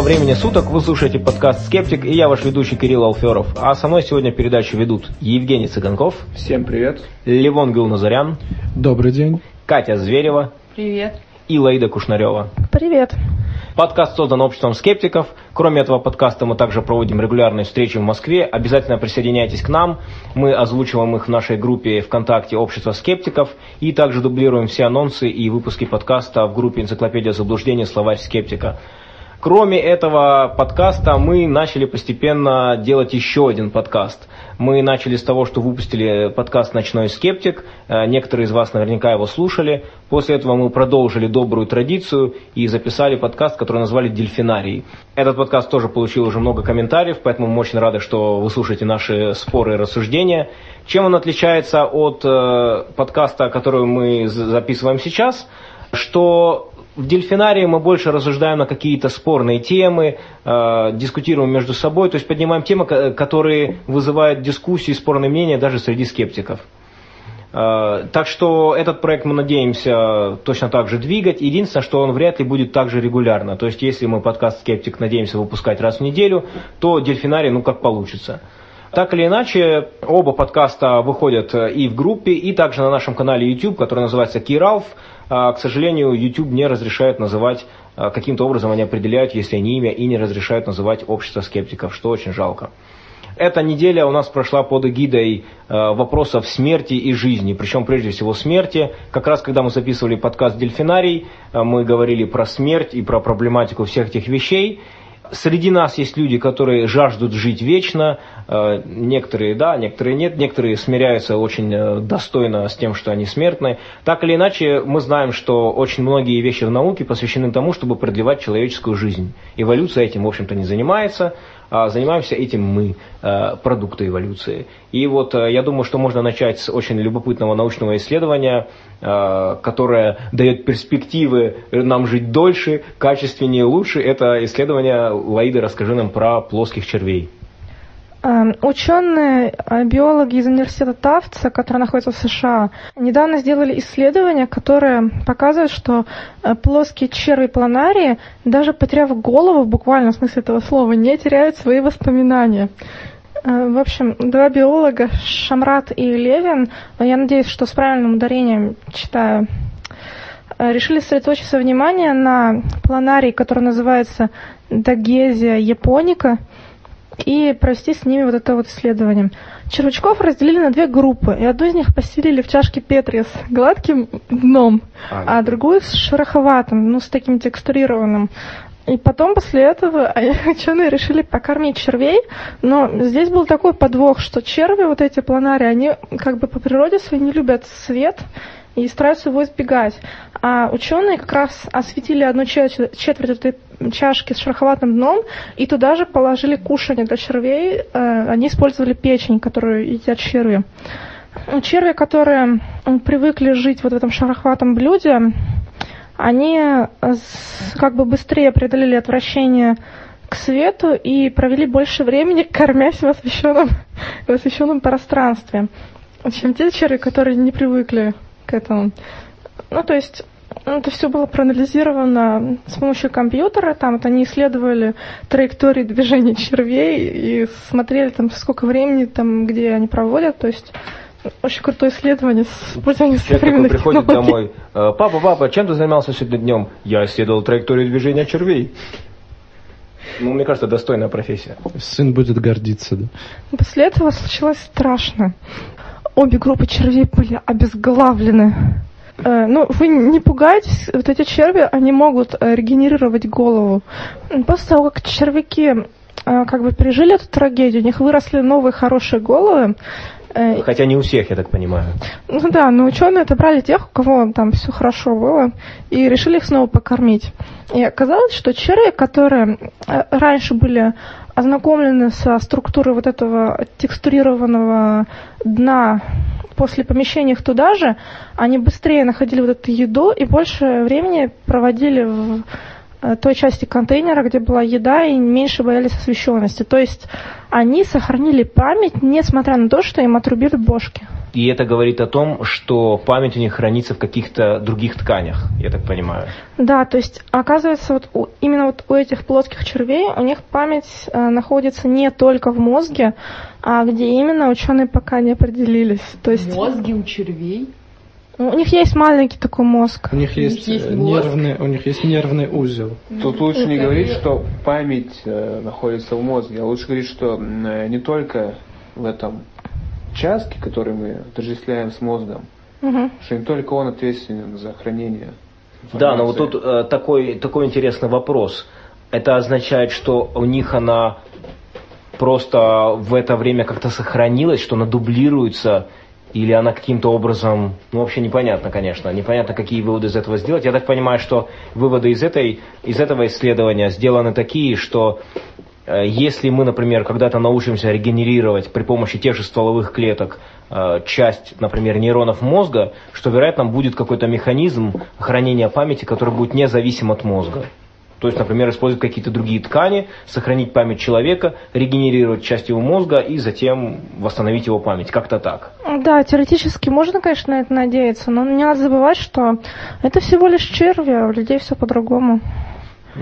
Доброго времени суток, вы слушаете подкаст «Скептик» и я ваш ведущий Кирилл Алферов. А со мной сегодня передачу ведут Евгений Цыганков. Всем привет. Левон Гулназарян. Добрый день. Катя Зверева. Привет. И Лаида Кушнарева. Привет. Подкаст создан обществом скептиков. Кроме этого подкаста мы также проводим регулярные встречи в Москве. Обязательно присоединяйтесь к нам. Мы озвучиваем их в нашей группе ВКонтакте «Общество скептиков». И также дублируем все анонсы и выпуски подкаста в группе «Энциклопедия заблуждений. Словарь скептика». Кроме этого подкаста мы начали постепенно делать еще один подкаст. Мы начали с того, что выпустили подкаст «Ночной скептик». Э, некоторые из вас наверняка его слушали. После этого мы продолжили добрую традицию и записали подкаст, который назвали «Дельфинарий». Этот подкаст тоже получил уже много комментариев, поэтому мы очень рады, что вы слушаете наши споры и рассуждения. Чем он отличается от э, подкаста, который мы записываем сейчас? Что в дельфинарии мы больше рассуждаем на какие-то спорные темы, э, дискутируем между собой, то есть поднимаем темы, которые вызывают дискуссии, спорные мнения даже среди скептиков. Э, так что этот проект мы надеемся точно так же двигать. Единственное, что он вряд ли будет так же регулярно. То есть если мы подкаст «Скептик» надеемся выпускать раз в неделю, то дельфинарий ну как получится. Так или иначе, оба подкаста выходят и в группе, и также на нашем канале YouTube, который называется Киралф. А, к сожалению, YouTube не разрешает называть, а, каким-то образом они определяют, если они имя, и не разрешают называть общество скептиков, что очень жалко. Эта неделя у нас прошла под эгидой а, вопросов смерти и жизни, причем прежде всего смерти. Как раз когда мы записывали подкаст «Дельфинарий», мы говорили про смерть и про проблематику всех этих вещей. Среди нас есть люди, которые жаждут жить вечно, э, некоторые да, некоторые нет, некоторые смиряются очень э, достойно с тем, что они смертны. Так или иначе, мы знаем, что очень многие вещи в науке посвящены тому, чтобы продлевать человеческую жизнь. Эволюция этим, в общем-то, не занимается, занимаемся этим мы, э, продукты эволюции. И вот я думаю, что можно начать с очень любопытного научного исследования, которое дает перспективы нам жить дольше, качественнее, лучше. Это исследование Лаида, расскажи нам про плоских червей. Эм, ученые, э, биологи из университета Тафтса, который находится в США, недавно сделали исследование, которое показывает, что э, плоские черви планарии, даже потеряв голову в буквальном смысле этого слова, не теряют свои воспоминания. Э, в общем, два биолога, Шамрат и Левин, я надеюсь, что с правильным ударением читаю, решили сосредоточиться внимание на планарии, который называется Дагезия японика, и провести с ними вот это вот исследование. Червячков разделили на две группы, и одну из них поселили в чашке Петри с гладким дном, а, а другую с шероховатым, ну, с таким текстурированным. И потом после этого ученые решили покормить червей, но здесь был такой подвох, что черви, вот эти планари, они как бы по природе своей не любят свет, и стараются его избегать. А ученые как раз осветили одну четверть этой чашки с шероховатым дном и туда же положили кушание для червей. Э, они использовали печень, которую едят черви. Черви, которые привыкли жить вот в этом шероховатом блюде, они э, как бы быстрее преодолели отвращение к свету и провели больше времени, кормясь в освещенном, в освещенном пространстве, чем те черви, которые не привыкли к этому. Ну, то есть это все было проанализировано с помощью компьютера, там вот они исследовали траектории движения червей и смотрели там сколько времени там, где они проводят, то есть очень крутое исследование с использованием современных приходит домой. «Э, папа, папа, чем ты занимался сегодня днем? Я исследовал траекторию движения червей. Ну, мне кажется, достойная профессия. Сын будет гордиться, да. После этого случилось страшно обе группы червей были обезглавлены. Э, ну, вы не пугайтесь, вот эти черви, они могут э, регенерировать голову. После того, как червяки э, как бы пережили эту трагедию, у них выросли новые хорошие головы. Хотя не у всех, я так понимаю. Ну да, но ученые отобрали тех, у кого там все хорошо было, и решили их снова покормить. И оказалось, что черви, которые раньше были ознакомлены со структурой вот этого текстурированного дна после помещения их туда же, они быстрее находили вот эту еду и больше времени проводили в э, той части контейнера, где была еда, и меньше боялись освещенности. То есть они сохранили память, несмотря на то, что им отрубили бошки. И это говорит о том, что память у них хранится в каких-то других тканях, я так понимаю. Да, то есть оказывается, вот у, именно вот у этих плоских червей у них память э, находится не только в мозге, а где именно ученые пока не определились. То есть Мозги у червей? ну, у них есть маленький такой мозг. У них есть, есть э, мозг. нервный, у них есть нервный узел. Тут лучше не говорить, что память э, находится в мозге, а лучше говорить, что э, не только в этом участке, который мы отождествляем с мозгом, Мгм. что не только он ответственен за хранение. Да, но вот информации. тут э, такой, такой интересный вопрос. Это означает, что у них она просто в это время как-то сохранилась, что она дублируется, или она каким-то образом, ну вообще непонятно, конечно, непонятно, какие выводы из этого сделать. Я так понимаю, что выводы из, этой, из этого исследования сделаны такие, что если мы, например, когда-то научимся регенерировать при помощи тех же стволовых клеток э, часть, например, нейронов мозга, что, вероятно, будет какой-то механизм хранения памяти, который будет независим от мозга. То есть, например, использовать какие-то другие ткани, сохранить память человека, регенерировать часть его мозга и затем восстановить его память. Как-то так. Да, теоретически можно, конечно, на это надеяться, но не надо забывать, что это всего лишь черви, а у людей все по-другому.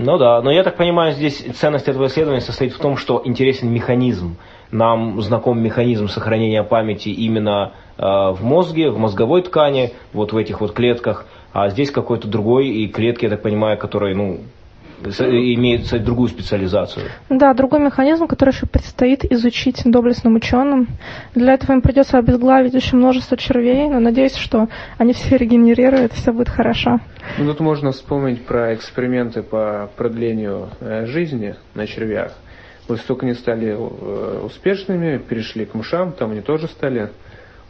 Ну да, но я так понимаю, здесь ценность этого исследования состоит в том, что интересен механизм. Нам знаком механизм сохранения памяти именно э, в мозге, в мозговой ткани, вот в этих вот клетках, а здесь какой-то другой и клетки, я так понимаю, которые, ну, кстати, другую специализацию. Да, другой механизм, который еще предстоит изучить доблестным ученым. Для этого им придется обезглавить очень множество червей, но надеюсь, что они все регенерируют, все будет хорошо. Ну, тут можно вспомнить про эксперименты по продлению э, жизни на червях. Вот только они стали э, успешными, перешли к мышам, там они тоже стали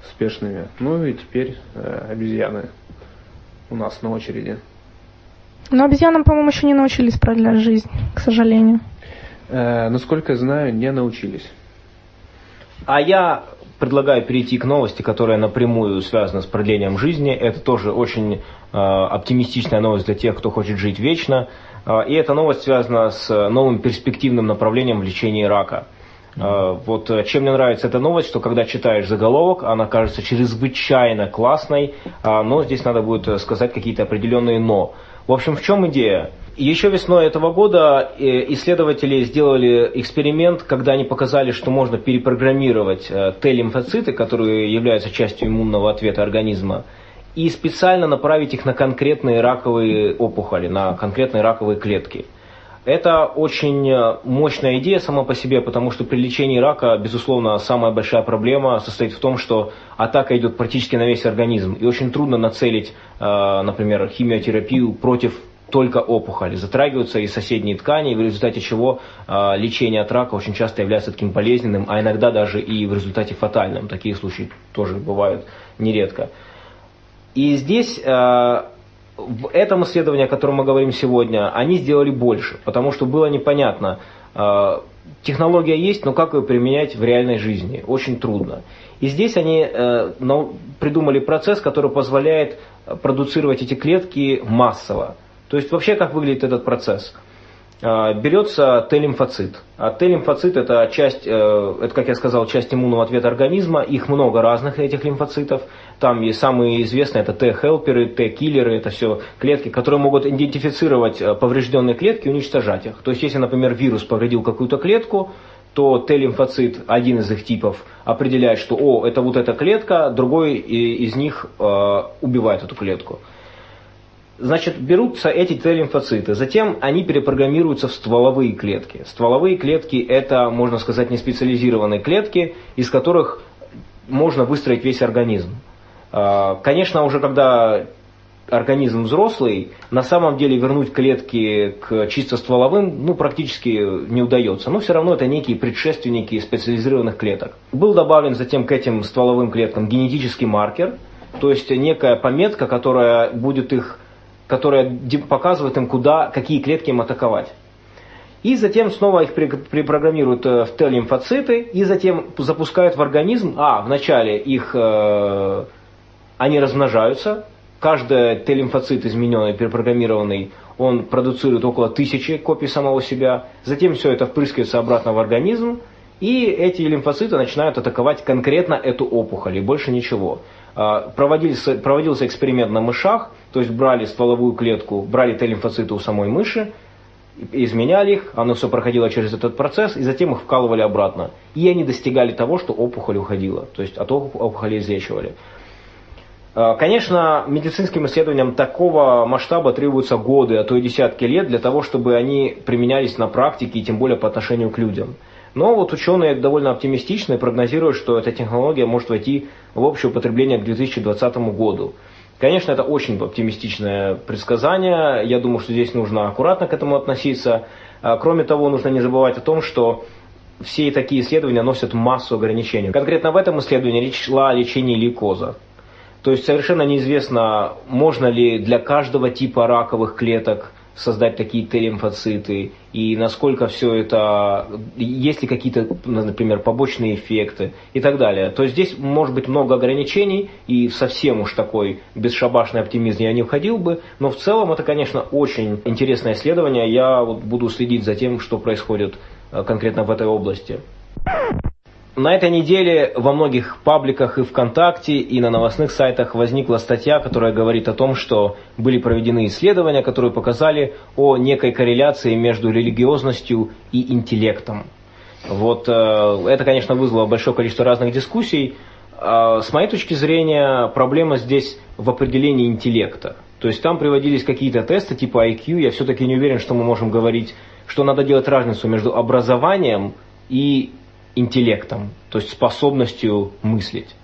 успешными. Ну и теперь э, обезьяны у нас на очереди. Но обезьянам, по-моему, еще не научились продлять жизнь, к сожалению. Э, насколько я знаю, не научились. А я предлагаю перейти к новости, которая напрямую связана с продлением жизни. Это тоже очень э, оптимистичная новость для тех, кто хочет жить вечно. Э, и эта новость связана с новым перспективным направлением в лечении рака. Э, Вот э, чем мне нравится эта новость, что когда читаешь заголовок, она кажется чрезвычайно классной, а, но здесь надо будет э, сказать какие-то определенные «но». В общем, в чем идея? Еще весной этого года э, исследователи сделали эксперимент, когда они показали, что можно перепрограммировать э, Т-лимфоциты, которые являются частью иммунного ответа организма, и специально направить их на конкретные раковые опухоли, на конкретные раковые клетки. Это очень э, мощная идея сама по себе, потому что при лечении рака, безусловно, самая большая проблема состоит в том, что атака идет практически на весь организм. И очень трудно нацелить, э, например, химиотерапию против только опухоли. Затрагиваются и соседние ткани, в результате чего э, лечение от рака очень часто является таким болезненным, а иногда даже и в результате фатальным. Такие случаи тоже бывают нередко. И здесь в этом исследовании, о котором мы говорим сегодня, они сделали больше, потому что было непонятно, э, технология есть, но как ее применять в реальной жизни? Очень трудно. И здесь они э, придумали процесс, который позволяет э, продуцировать эти клетки массово. То есть вообще как выглядит этот процесс? Э, Берется Т-лимфоцит. А Т-лимфоцит это часть, э, это, как я сказал, часть иммунного ответа организма. Их много разных, этих лимфоцитов. Там есть самые известные, это Т-хелперы, Т-киллеры, это все клетки, которые могут идентифицировать э, поврежденные клетки и уничтожать их. То есть, если, например, вирус повредил какую-то клетку, то Т-лимфоцит, один из их типов, определяет, что о, это вот эта клетка, другой и- из них э, убивает эту клетку. Значит, берутся эти Т-лимфоциты, затем они перепрограммируются в стволовые клетки. Стволовые клетки это, можно сказать, неспециализированные клетки, из которых можно выстроить весь организм. А, Конечно, уже когда организм взрослый, на самом деле вернуть клетки к чисто стволовым ну, практически не удается. Но все равно это некие предшественники специализированных клеток. Был добавлен затем к этим стволовым клеткам генетический маркер, то есть некая пометка, которая будет их которая показывает им, куда, какие клетки им атаковать. И затем снова их перепрограммируют э, в Т-лимфоциты, и затем запускают в организм, а, вначале их, э, они размножаются, каждый Т-лимфоцит измененный, перепрограммированный, он продуцирует около тысячи копий самого себя, затем все это впрыскивается обратно в организм, и эти лимфоциты начинают атаковать конкретно эту опухоль, и больше ничего. А, проводился, проводился эксперимент на мышах, то есть брали стволовую клетку, брали Т-лимфоциты у самой мыши, изменяли их, оно все проходило через этот процесс, и затем их вкалывали обратно. И они достигали того, что опухоль уходила, то есть от опухоли излечивали. А, конечно, медицинским исследованиям такого масштаба требуются годы, а то и десятки лет для того, чтобы они применялись на практике и тем более по отношению к людям. Но вот ученые довольно оптимистичны и прогнозируют, что эта технология может войти в общее употребление к 2020 году. Конечно, это очень оптимистичное предсказание. Я думаю, что здесь нужно аккуратно к этому относиться. А, кроме того, нужно не забывать о том, что все такие исследования носят массу ограничений. Конкретно в этом исследовании речь шла о лечении лейкоза. То есть совершенно неизвестно, можно ли для каждого типа раковых клеток создать такие Т-лимфоциты, и насколько все это, есть ли какие-то, например, побочные эффекты и так далее. То есть здесь может быть много ограничений, и совсем уж такой бесшабашный оптимизм я не входил бы, но в целом это, конечно, очень интересное исследование, я вот буду следить за тем, что происходит э, конкретно в этой области. На этой неделе во многих пабликах и ВКонтакте, и на новостных сайтах возникла статья, которая говорит о том, что были проведены исследования, которые показали о некой корреляции между религиозностью и интеллектом. Вот э, это, конечно, вызвало большое количество разных дискуссий. А с моей точки зрения, проблема здесь в определении интеллекта. То есть там приводились какие-то тесты типа IQ. Я все-таки не уверен, что мы можем говорить, что надо делать разницу между образованием и интеллектом, то есть способностью мыслить.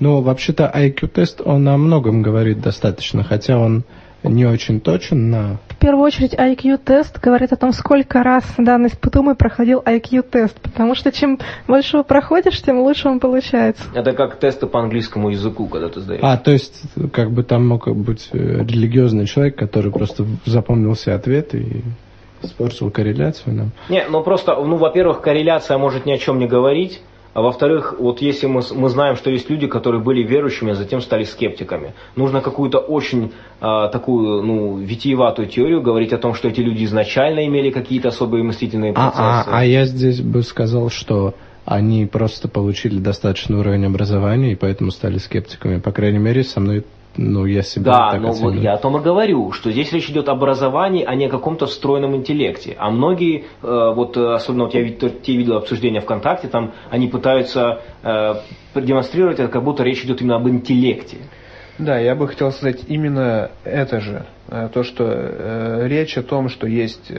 Ну, вообще-то IQ-тест, он о многом говорит достаточно, хотя он не очень точен на... В первую очередь IQ-тест говорит о том, сколько раз данный испытуемый проходил IQ-тест, потому что чем больше его проходишь, тем лучше он получается. Это как тесты по английскому языку, когда ты сдаешь. А, то есть, как бы там мог быть религиозный человек, который просто запомнил все ответы и испортил корреляцию нам. Не, ну просто, ну, во-первых, корреляция может ни о чем не говорить, а во-вторых, вот если мы, мы знаем, что есть люди, которые были верующими, а затем стали скептиками, нужно какую-то очень а, такую, ну, витиеватую теорию говорить о том, что эти люди изначально имели какие-то особые мыслительные процессы. А, а, а я здесь бы сказал, что они просто получили достаточный уровень образования и поэтому стали скептиками. По крайней мере, со мной ну, я себя Да, так но вот я о том и говорю, что здесь речь идет об образовании, а не о каком-то встроенном интеллекте. А многие, э, вот э, особенно вот я те видел обсуждения ВКонтакте, там они пытаются э, продемонстрировать это, как будто речь идет именно об интеллекте. Да, я бы хотел сказать именно это же. То, что э, речь о том, что есть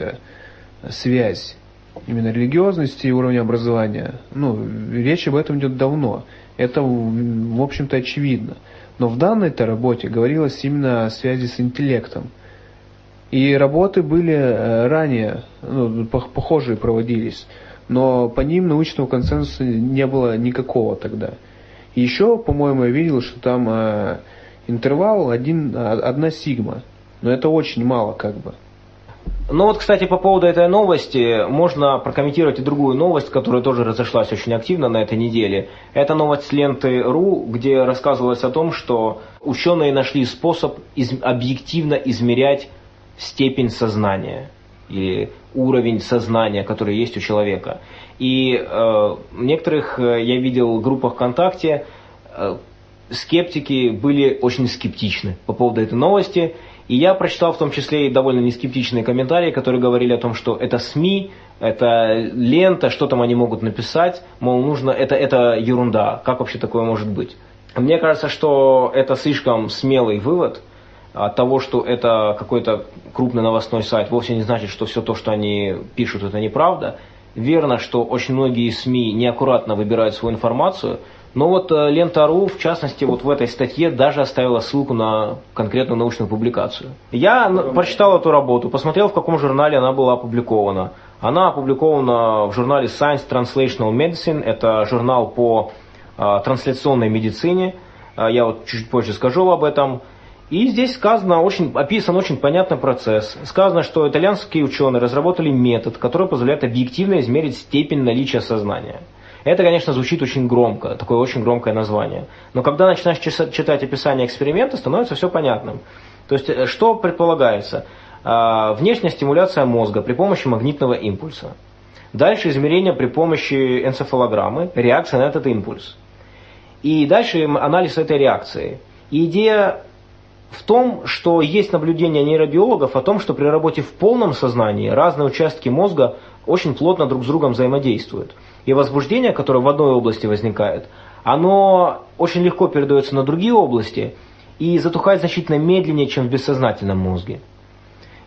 связь именно религиозности и уровня образования. Ну, речь об этом идет давно. Это, в общем-то, очевидно. Но в данной-то работе говорилось именно о связи с интеллектом. И работы были э, ранее, ну, похожие проводились, но по ним научного консенсуса не было никакого тогда. И еще, по-моему, я видел, что там э, интервал один, одна сигма. Но это очень мало как бы. Ну вот, кстати, по поводу этой новости, можно прокомментировать и другую новость, которая тоже разошлась очень активно на этой неделе. Это новость с ленты РУ, где рассказывалось о том, что ученые нашли способ из, объективно измерять степень сознания или уровень сознания, который есть у человека. И э, в некоторых, э, я видел, группах ВКонтакте э, скептики были очень скептичны по поводу этой новости и я прочитал в том числе и довольно нескептичные комментарии, которые говорили о том, что это СМИ, это лента, что там они могут написать, мол, нужно, это, это ерунда, как вообще такое может быть. Мне кажется, что это слишком смелый вывод от того, что это какой-то крупный новостной сайт, вовсе не значит, что все то, что они пишут, это неправда. Верно, что очень многие СМИ неаккуратно выбирают свою информацию – но вот э, Лента.ру, в частности, вот в этой статье даже оставила ссылку на конкретную научную публикацию. Я прочитал эту работу, посмотрел, в каком журнале она была опубликована. Она опубликована в журнале Science Translational Medicine, это журнал по э, трансляционной медицине. Э, я вот чуть позже скажу об этом. И здесь сказано, очень, описан очень понятный процесс. Сказано, что итальянские ученые разработали метод, который позволяет объективно измерить степень наличия сознания. Это, конечно, звучит очень громко, такое очень громкое название. Но когда начинаешь читать описание эксперимента, становится все понятным. То есть, э, что предполагается? А, внешняя стимуляция мозга при помощи магнитного импульса. Дальше измерение при помощи энцефалограммы, реакция на этот импульс. И дальше анализ этой реакции. И идея в том, что есть наблюдение нейробиологов о том, что при работе в полном сознании разные участки мозга очень плотно друг с другом взаимодействуют. И возбуждение, которое в одной области возникает, оно очень легко передается на другие области и затухает значительно медленнее, чем в бессознательном мозге.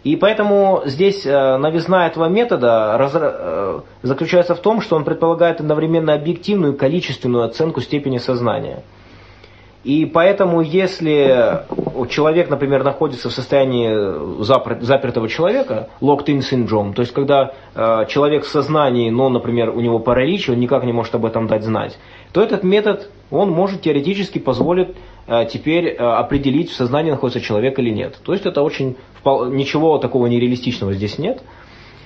И поэтому здесь э, новизна этого метода э, заключается в том, что он предполагает одновременно объективную и количественную оценку степени сознания. И поэтому, если человек, например, находится в состоянии запертого человека, locked-in syndrome, то есть когда э, человек в сознании, но, например, у него паралич, он никак не может об этом дать знать, то этот метод, он может теоретически позволить э, теперь э, определить, в сознании находится человек или нет. То есть это очень, ничего такого нереалистичного здесь нет.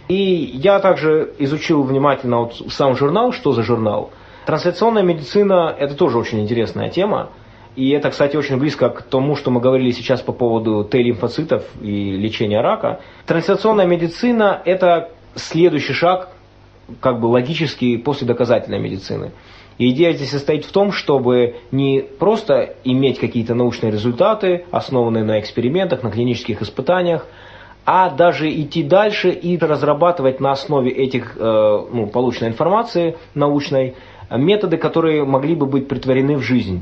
И я также изучил внимательно вот сам журнал, что за журнал. Трансляционная медицина – это тоже очень интересная тема. И это, кстати, очень близко к тому, что мы говорили сейчас по поводу Т-лимфоцитов и лечения рака. Трансляционная медицина – это следующий шаг, как бы логический после доказательной медицины. И идея здесь состоит в том, чтобы не просто иметь какие-то научные результаты, основанные на экспериментах, на клинических испытаниях, а даже идти дальше и разрабатывать на основе этих э, ну, полученной информации научной методы, которые могли бы быть притворены в жизнь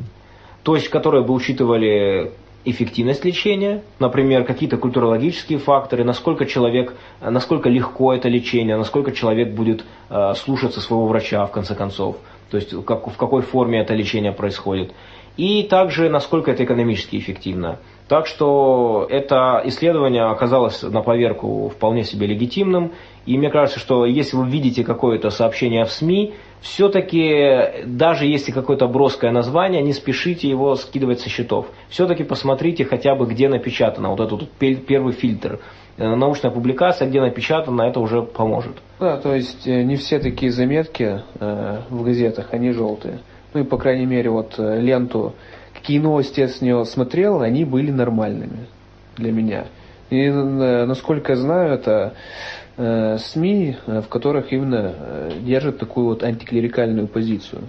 то есть которые бы учитывали эффективность лечения, например, какие-то культурологические факторы, насколько человек, насколько легко это лечение, насколько человек будет э, слушаться своего врача в конце концов, то есть как, в какой форме это лечение происходит, и также насколько это экономически эффективно. Так что это исследование оказалось на поверку вполне себе легитимным, и мне кажется, что если вы видите какое-то сообщение в СМИ, все-таки, даже если какое-то броское название, не спешите его скидывать со счетов. Все-таки посмотрите хотя бы, где напечатано, вот этот первый фильтр. Э, научная публикация, где напечатано, это уже поможет. Да, то есть э, не все такие заметки э, в газетах, они желтые. Ну и, по крайней мере, вот ленту, какие новости я с нее смотрел, они были нормальными для меня. И, насколько я знаю, это Э, СМИ, э, в которых именно э, держат такую вот антиклерикальную позицию.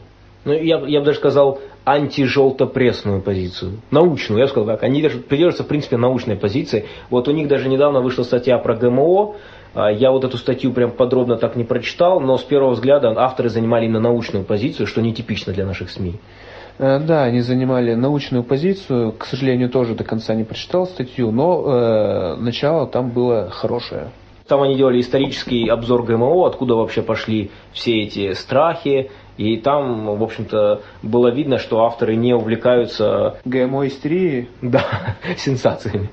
Ну, я, я бы даже сказал антижелтопрессную позицию. Научную, я бы сказал так. Они держат, придерживаются, в принципе, научной позиции. Вот у них даже недавно вышла статья про ГМО. А, я вот эту статью прям подробно так не прочитал, но с первого взгляда авторы занимали именно научную позицию, что нетипично для наших СМИ. Да, они занимали научную позицию, к сожалению, тоже до конца не прочитал статью, но э, начало там было хорошее. Там они делали исторический обзор ГМО, откуда вообще пошли все эти страхи. И там, в общем-то, было видно, что авторы не увлекаются... ГМО-истерией? Да, сенсациями.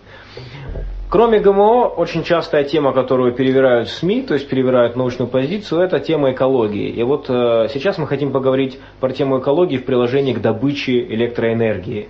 Кроме ГМО, очень частая тема, которую перевирают в СМИ, то есть перевирают научную позицию, это тема экологии. И вот э, сейчас мы хотим поговорить про тему экологии в приложении к добыче электроэнергии.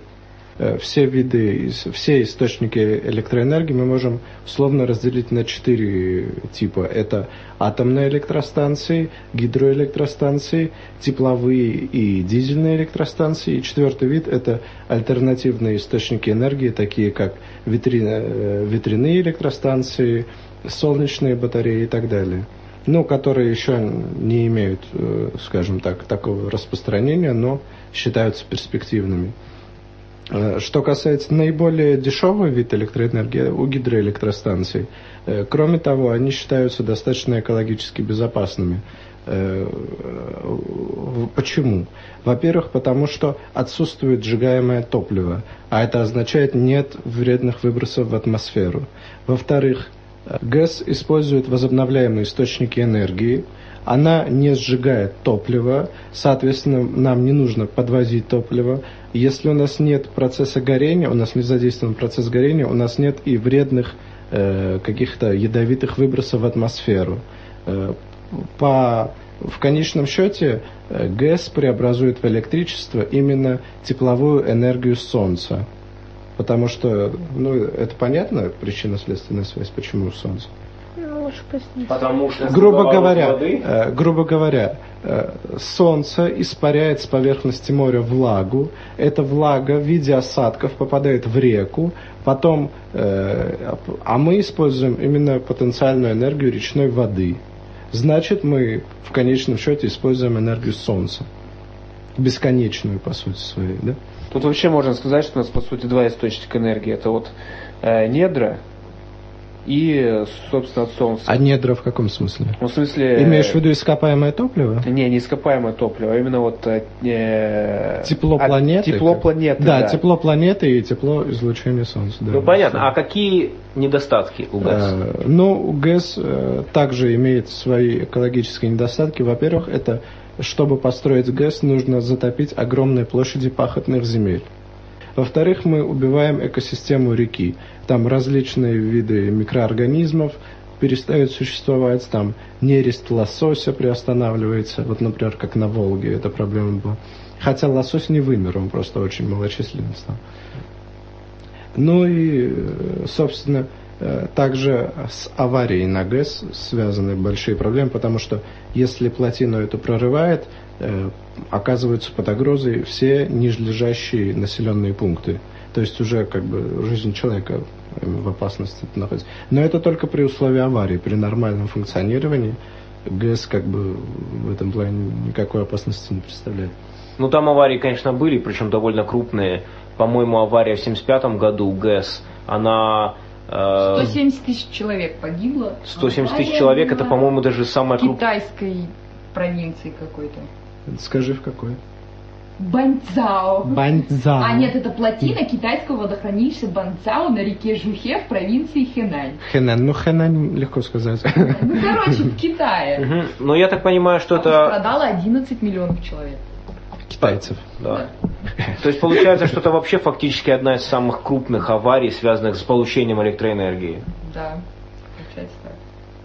Э, все виды, все источники электроэнергии мы можем условно разделить на четыре типа. Это атомные электростанции, гидроэлектростанции, тепловые и дизельные электростанции. И четвертый вид – это альтернативные источники энергии, такие как э, ветряные электростанции, солнечные батареи и так далее ну, которые еще не имеют, э, скажем так, такого распространения, но считаются перспективными. Э, что касается наиболее дешевого вид электроэнергии у гидроэлектростанций, э, кроме того, они считаются достаточно экологически безопасными. Э, почему? Во-первых, потому что отсутствует сжигаемое топливо, а это означает нет вредных выбросов в атмосферу. Во-вторых, ГЭС использует возобновляемые источники энергии, она не сжигает топливо, соответственно, нам не нужно подвозить топливо. Если у нас нет процесса горения, у нас не задействован процесс горения, у нас нет и вредных э, каких-то ядовитых выбросов в атмосферу. Э, по, в конечном счете э, ГЭС преобразует в электричество именно тепловую энергию Солнца. Потому что, ну, это понятно, причинно-следственная связь, почему Солнце? Можешь пояснить? Потому что Грубо говоря, воды- э, грубо говоря, э, солнце испаряет с поверхности моря влагу. Эта влага в виде осадков попадает в реку. Потом, э, а мы используем именно потенциальную энергию речной воды. Значит, мы в конечном счете используем энергию солнца. Бесконечную, по сути своей. Да? Тут вообще можно сказать, что у нас по сути два источника энергии. Это вот э, недра и, э, собственно, от Солнца. А недра в каком смысле? Ну, в смысле... Имеешь в виду ископаемое топливо? Не, не ископаемое топливо, а именно вот... э, э, Тепло от- планеты? Тепло как? планеты, Да, да. тепло планеты и тепло излучения Солнца. да. Ну понятно. А какие недостатки у ГЭС? Э, Ну, ГЭС э, также имеет свои экологические недостатки. Во-первых, это чтобы построить ГЭС, нужно затопить огромные площади пахотных земель. Во-вторых, мы убиваем экосистему реки. Там различные виды микроорганизмов перестают существовать, там нерест лосося приостанавливается, вот, например, как на Волге эта проблема была. Хотя лосось не вымер, он просто очень малочисленный стал. Ну и, э, собственно, э, также с аварией на ГЭС связаны большие проблемы, потому что если плотину эту прорывает, оказываются под угрозой все нижележащие населенные пункты. То есть уже как бы жизнь человека э, в опасности находится. Но это только при условии аварии, при нормальном функционировании ГЭС как бы в этом плане никакой опасности не представляет. Ну там аварии, конечно, были, причем довольно крупные. По-моему, авария в 75 году ГЭС, она... э, 170 тысяч человек погибло. 170 тысяч человек, это, по-моему, даже самая крупная... китайской провинции какой-то. Скажи, в какой? Банцао. Баньцзао. А нет, это плотина китайского водохранилища Банцао на реке Жухе в провинции Хэнань. Хэнань. Ну, Хэнань легко сказать. Ну, короче, в Китае. Мгм. Но я так понимаю, что это... Пострадало 11 миллионов человек. Китайцев. Да. То есть получается, что это вообще фактически одна из самых крупных аварий, связанных с получением электроэнергии. Да, получается так.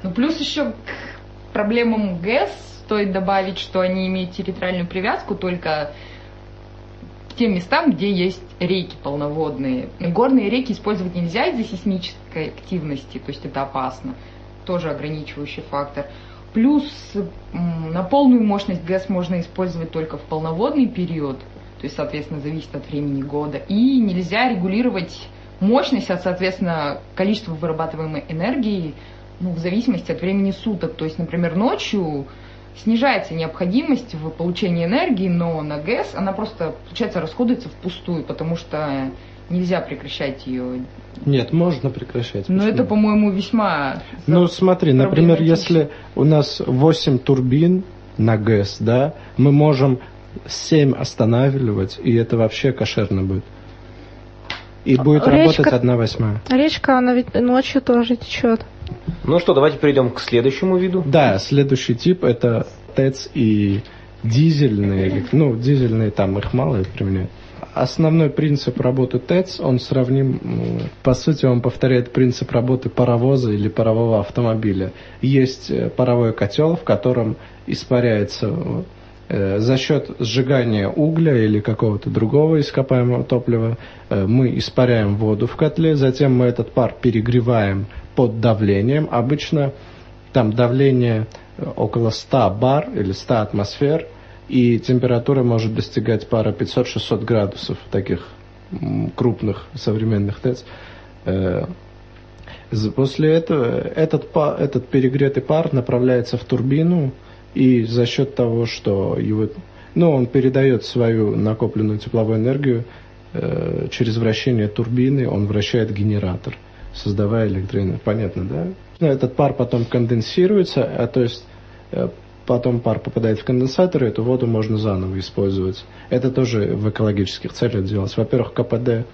Ну, плюс еще к проблемам ГЭС стоит добавить, что они имеют территориальную привязку только к тем местам, где есть реки полноводные. Горные реки использовать нельзя из-за сейсмической активности, то есть это опасно. Тоже ограничивающий фактор. Плюс на полную мощность ГЭС можно использовать только в полноводный период, то есть, соответственно, зависит от времени года. И нельзя регулировать мощность, а, соответственно, количество вырабатываемой энергии ну, в зависимости от времени суток. То есть, например, ночью снижается необходимость в получении энергии, но на ГЭС она просто, получается, расходуется впустую, потому что нельзя прекращать ее. Нет, можно прекращать. Но Почему? это, по-моему, весьма... Ну, смотри, например, если у нас 8 турбин на ГЭС, да, мы можем 7 останавливать, и это вообще кошерно будет. И будет Речка- работать одна восьмая. Речка, она ведь ночью тоже течет. Ну что, давайте перейдем к следующему виду. Да, следующий тип это ТЭЦ и дизельные, ну, дизельные там их мало применяют. Основной принцип работы ТЭЦ, он сравним, м, по сути, он повторяет принцип работы паровоза или парового автомобиля. Есть э, паровой котел, в котором испаряется э, за счет сжигания угля или какого-то другого ископаемого топлива э, мы испаряем воду в котле, затем мы этот пар перегреваем под давлением. Обычно там давление э, около 100 бар или 100 атмосфер, и температура может достигать пара 500-600 градусов таких крупных современных ТЭЦ. Э, После этого этот, этот перегретый пар направляется в турбину, и за счет того, что его, ну, он передает свою накопленную тепловую энергию э, через вращение турбины, он вращает генератор, создавая электроэнергию. Понятно, да? Ну, этот пар потом конденсируется, а то есть э, потом пар попадает в конденсатор, и эту воду можно заново использовать. Это тоже в экологических целях делать. Во-первых, КПД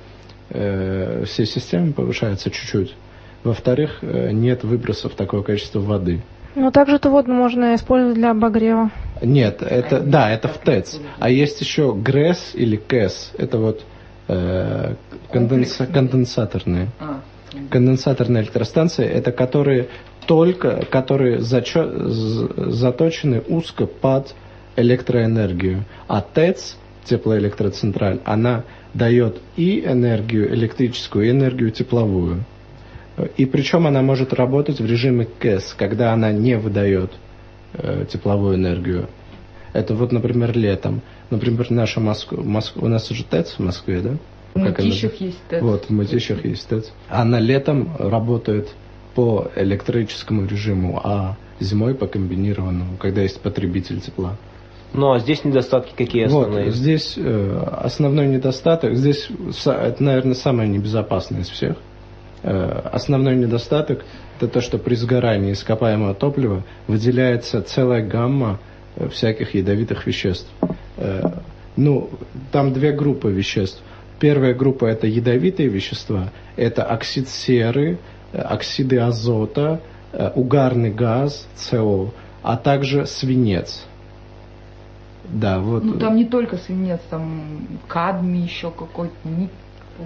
э, всей системы повышается чуть-чуть. Во-вторых, э, нет выбросов такого количества воды. Но также эту воду можно использовать для обогрева. Нет, это да, это в ТЭЦ. А есть еще ГРЭС или КЭС. Это вот э, конденса- конденсаторные. А, Конденсаторные электростанции, это которые только, которые зачё- з- заточены узко под электроэнергию. А ТЭЦ, теплоэлектроцентраль, она дает и энергию электрическую, и энергию тепловую. И причем она может работать в режиме КЭС, когда она не выдает э, тепловую энергию. Это вот, например, летом. Например, наша Москва, Москва у нас уже ТЭЦ в Москве, да? В Мытищах есть ТЭЦ. Вот, в Мытищах есть ТЭЦ. Она летом работает по электрическому режиму, а зимой по комбинированному, когда есть потребитель тепла. Ну а здесь недостатки какие основные? Вот, здесь э, основной недостаток, здесь это, наверное, самое небезопасное из всех. Э, основной недостаток это то, что при сгорании ископаемого топлива выделяется целая гамма э, всяких ядовитых веществ. Э, ну, там две группы веществ. Первая группа это ядовитые вещества, это оксид серы, э, оксиды азота, э, угарный газ, СО, а также свинец. Да, вот. Ну там не только свинец, там кадмий еще какой-то,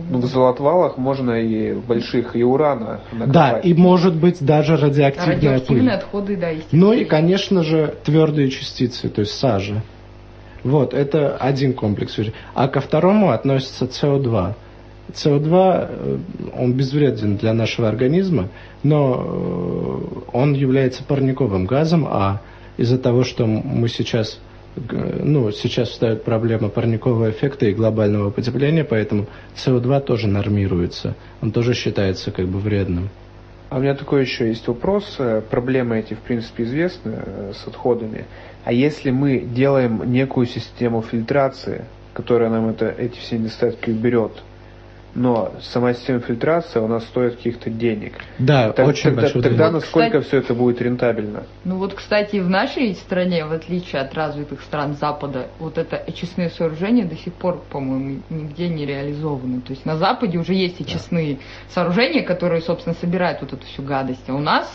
ну, в золотвалах можно и больших, и урана накопать. Да, и может быть даже радиоактивная Радиоактивные пыль. отходы, да, естественно. Ну и, конечно же, твердые частицы, то есть сажа. Вот, это один комплекс. А ко второму относится СО2. СО2, э, он безвреден для нашего организма, но э, он является парниковым газом, а из-за того, что мы сейчас ну, сейчас встает проблема парникового эффекта и глобального потепления, поэтому СО2 тоже нормируется. Он тоже считается как бы вредным. А у меня такой еще есть вопрос. Э, проблемы эти, в принципе, известны с отходами. А если мы делаем некую систему фильтрации, которая нам это, эти все недостатки уберет, но сама система фильтрации у нас стоит каких-то денег. Да, так, очень тогда, большой Тогда насколько кстати, все это будет рентабельно? Ну вот, кстати, в нашей стране, в отличие от развитых стран Запада, вот это очистные сооружения до сих пор, по-моему, нигде не реализованы. То есть на Западе уже есть очистные да. сооружения, которые, собственно, собирают вот эту всю гадость. А у нас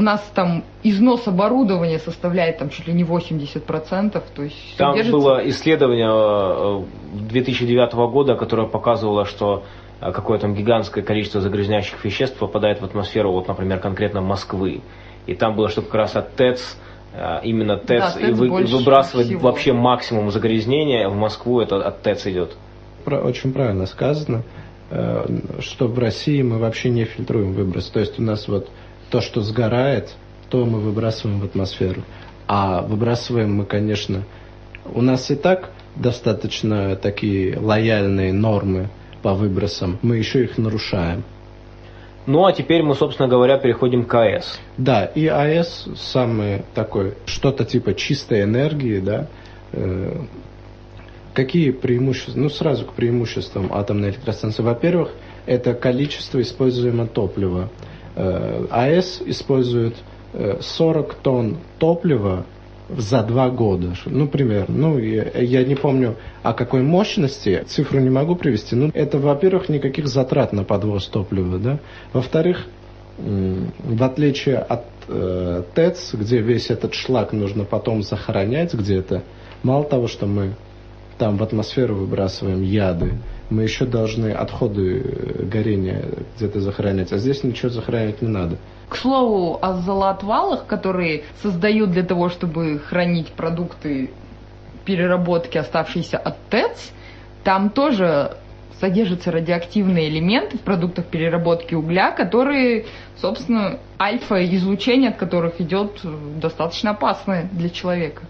у нас там износ оборудования составляет там чуть ли не 80%. То есть там держится... было исследование 2009 э, года, которое показывало, что э, какое там гигантское количество загрязняющих веществ попадает в атмосферу, вот, например, конкретно Москвы. И там было, что как раз от ТЭЦ, э, именно ТЭЦ, да, и вы, выбрасывает всего. вообще максимум загрязнения в Москву, это от ТЭЦ идет. Очень правильно сказано, что в России мы вообще не фильтруем выброс. То есть у нас вот то, что сгорает, то мы выбрасываем в атмосферу. А выбрасываем мы, конечно, у нас и так достаточно такие лояльные нормы по выбросам, мы еще их нарушаем. Ну а теперь мы, собственно говоря, переходим к АЭС. Да, и АЭС самый такой, что-то типа чистой энергии, да. Э, какие преимущества? Ну сразу к преимуществам атомной электростанции. Во-первых, это количество используемого топлива. Э, АЭС использует 40 э, тонн топлива за два года. Ну, примерно. Ну, я, я не помню, о какой мощности, цифру не могу привести. Ну, это, во-первых, никаких затрат на подвоз топлива, да. Во-вторых, в отличие от э, ТЭЦ, где весь этот шлак нужно потом захоронять где-то, мало того, что мы там в атмосферу выбрасываем яды, мы еще должны отходы э, горения где-то захоронять, а здесь ничего захоронять не надо. К слову о золотвалах, которые создают для того, чтобы хранить продукты переработки, оставшиеся от ТЭЦ, там тоже содержатся радиоактивные элементы в продуктах переработки угля, которые, собственно, альфа-излучение от которых идет достаточно опасное для человека.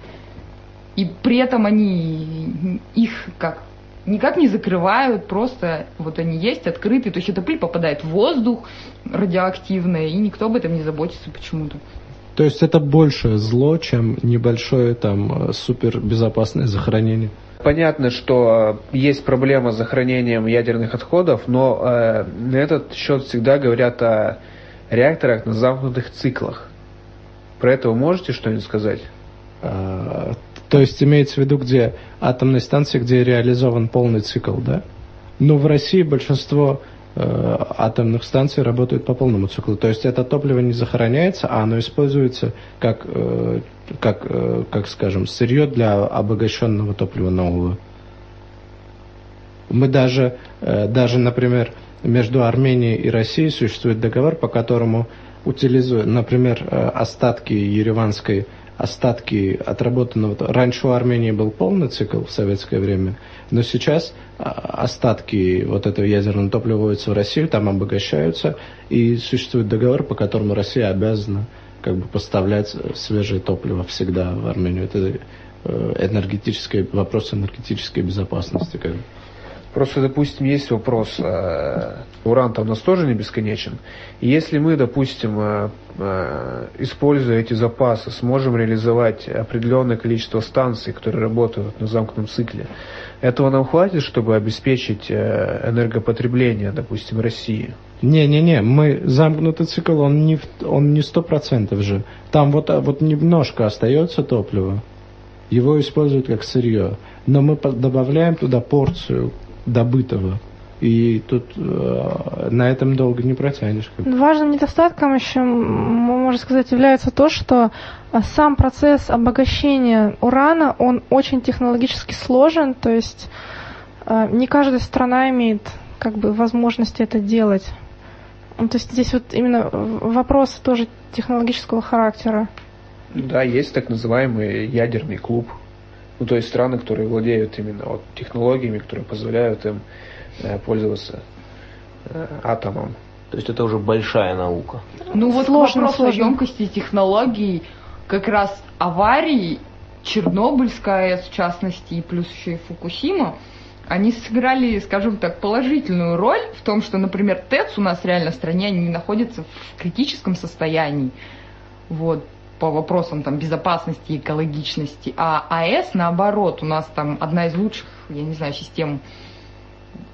И при этом они их как никак не закрывают, просто вот они есть, открытые. То есть эта пыль попадает в воздух радиоактивная, и никто об этом не заботится почему-то. То есть это большее зло, чем небольшое там супербезопасное захоронение? Понятно, что есть проблема с захоронением ядерных отходов, но э, на этот счет всегда говорят о реакторах на замкнутых циклах. Про это вы можете что-нибудь сказать? То есть имеется в виду, где атомные станции, где реализован полный цикл, да? Но в России большинство э, атомных станций работают по полному циклу. То есть это топливо не захороняется, а оно используется как, э, как, э, как скажем, сырье для обогащенного топлива нового. Мы даже, даже, например, между Арменией и Россией существует договор, по которому утилизуют, например, остатки ереванской остатки отработанного. Раньше у Армении был полный цикл в советское время, но сейчас а, остатки вот этого ядерного топлива вводятся в Россию, там обогащаются, и существует договор, по которому Россия обязана как бы поставлять свежее топливо всегда в Армению. Это э, энергетический вопрос энергетической безопасности. Как бы. Просто, допустим, есть вопрос, э, уран там у нас тоже не бесконечен. И если мы, допустим, э, э, используя эти запасы, сможем реализовать определенное количество станций, которые работают на замкнутом цикле, этого нам хватит, чтобы обеспечить энергопотребление, допустим, России? Не-не-не, мы замкнутый цикл, он не он не сто процентов же. Там вот, вот немножко остается топлива, его используют как сырье, но мы добавляем туда порцию добытого. И тут э, на этом долго не протянешь. Важным недостатком еще, можно сказать, является то, что э, сам процесс обогащения урана, он очень технологически сложен, то есть э, не каждая страна имеет как бы возможности это делать. Ну, то есть здесь вот именно вопрос тоже технологического характера. Да, есть так называемый ядерный клуб ну, то есть страны, которые владеют именно вот, технологиями, которые позволяют им э, пользоваться э, атомом. То есть это уже большая наука. Ну вот сложно, вопрос сложно. о емкости технологий, как раз аварии, Чернобыльская АЭС в частности, и плюс еще и Фукусима, они сыграли, скажем так, положительную роль в том, что, например, ТЭЦ у нас реально в стране не находится в критическом состоянии. Вот по вопросам там, безопасности экологичности. А АЭС, наоборот, у нас там одна из лучших, я не знаю, систем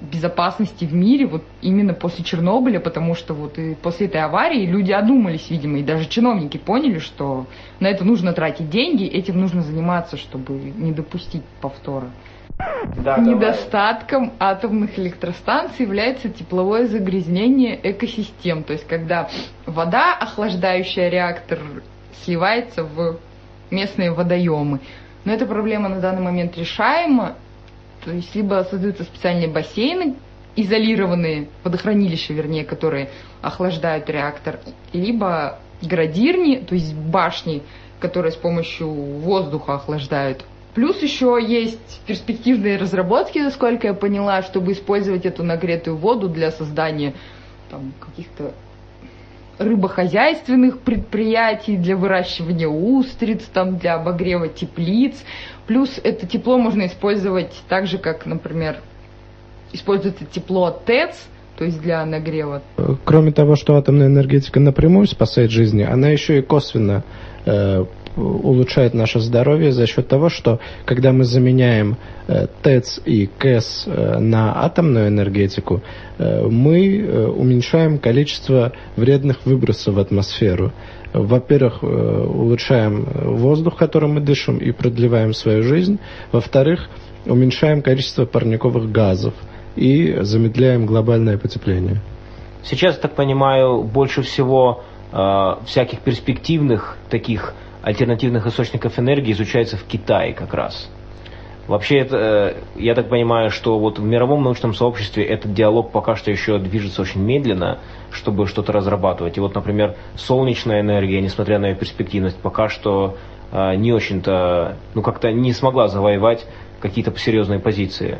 безопасности в мире вот именно после Чернобыля, потому что вот и после этой аварии люди одумались, видимо, и даже чиновники поняли, что на это нужно тратить деньги, этим нужно заниматься, чтобы не допустить повтора. Да, Недостатком давай. атомных электростанций является тепловое загрязнение экосистем. То есть, когда вода, охлаждающая реактор, сливается в местные водоемы. Но эта проблема на данный момент решаема. То есть либо создаются специальные бассейны, изолированные водохранилища, вернее, которые охлаждают реактор, либо градирни, то есть башни, которые с помощью воздуха охлаждают. Плюс еще есть перспективные разработки, насколько я поняла, чтобы использовать эту нагретую воду для создания там, каких-то рыбохозяйственных предприятий для выращивания устриц, там, для обогрева теплиц. Плюс это тепло можно использовать так же, как, например, используется тепло от ТЭЦ, то есть для нагрева. Кроме того, что атомная энергетика напрямую спасает жизни, она еще и косвенно э, улучшает наше здоровье за счет того, что когда мы заменяем э, ТЭЦ и КЭС э, на атомную энергетику, э, мы уменьшаем количество вредных выбросов в атмосферу. Во-первых, улучшаем воздух, которым мы дышим, и продлеваем свою жизнь. Во-вторых, уменьшаем количество парниковых газов и замедляем глобальное потепление. Сейчас, так понимаю, больше всего э, всяких перспективных таких альтернативных источников энергии изучается в Китае как раз. Вообще, это, э, я так понимаю, что вот в мировом научном сообществе этот диалог пока что еще движется очень медленно, чтобы что-то разрабатывать. И вот, например, солнечная энергия, несмотря на ее перспективность, пока что э, не очень-то, ну как-то не смогла завоевать какие-то серьезные позиции.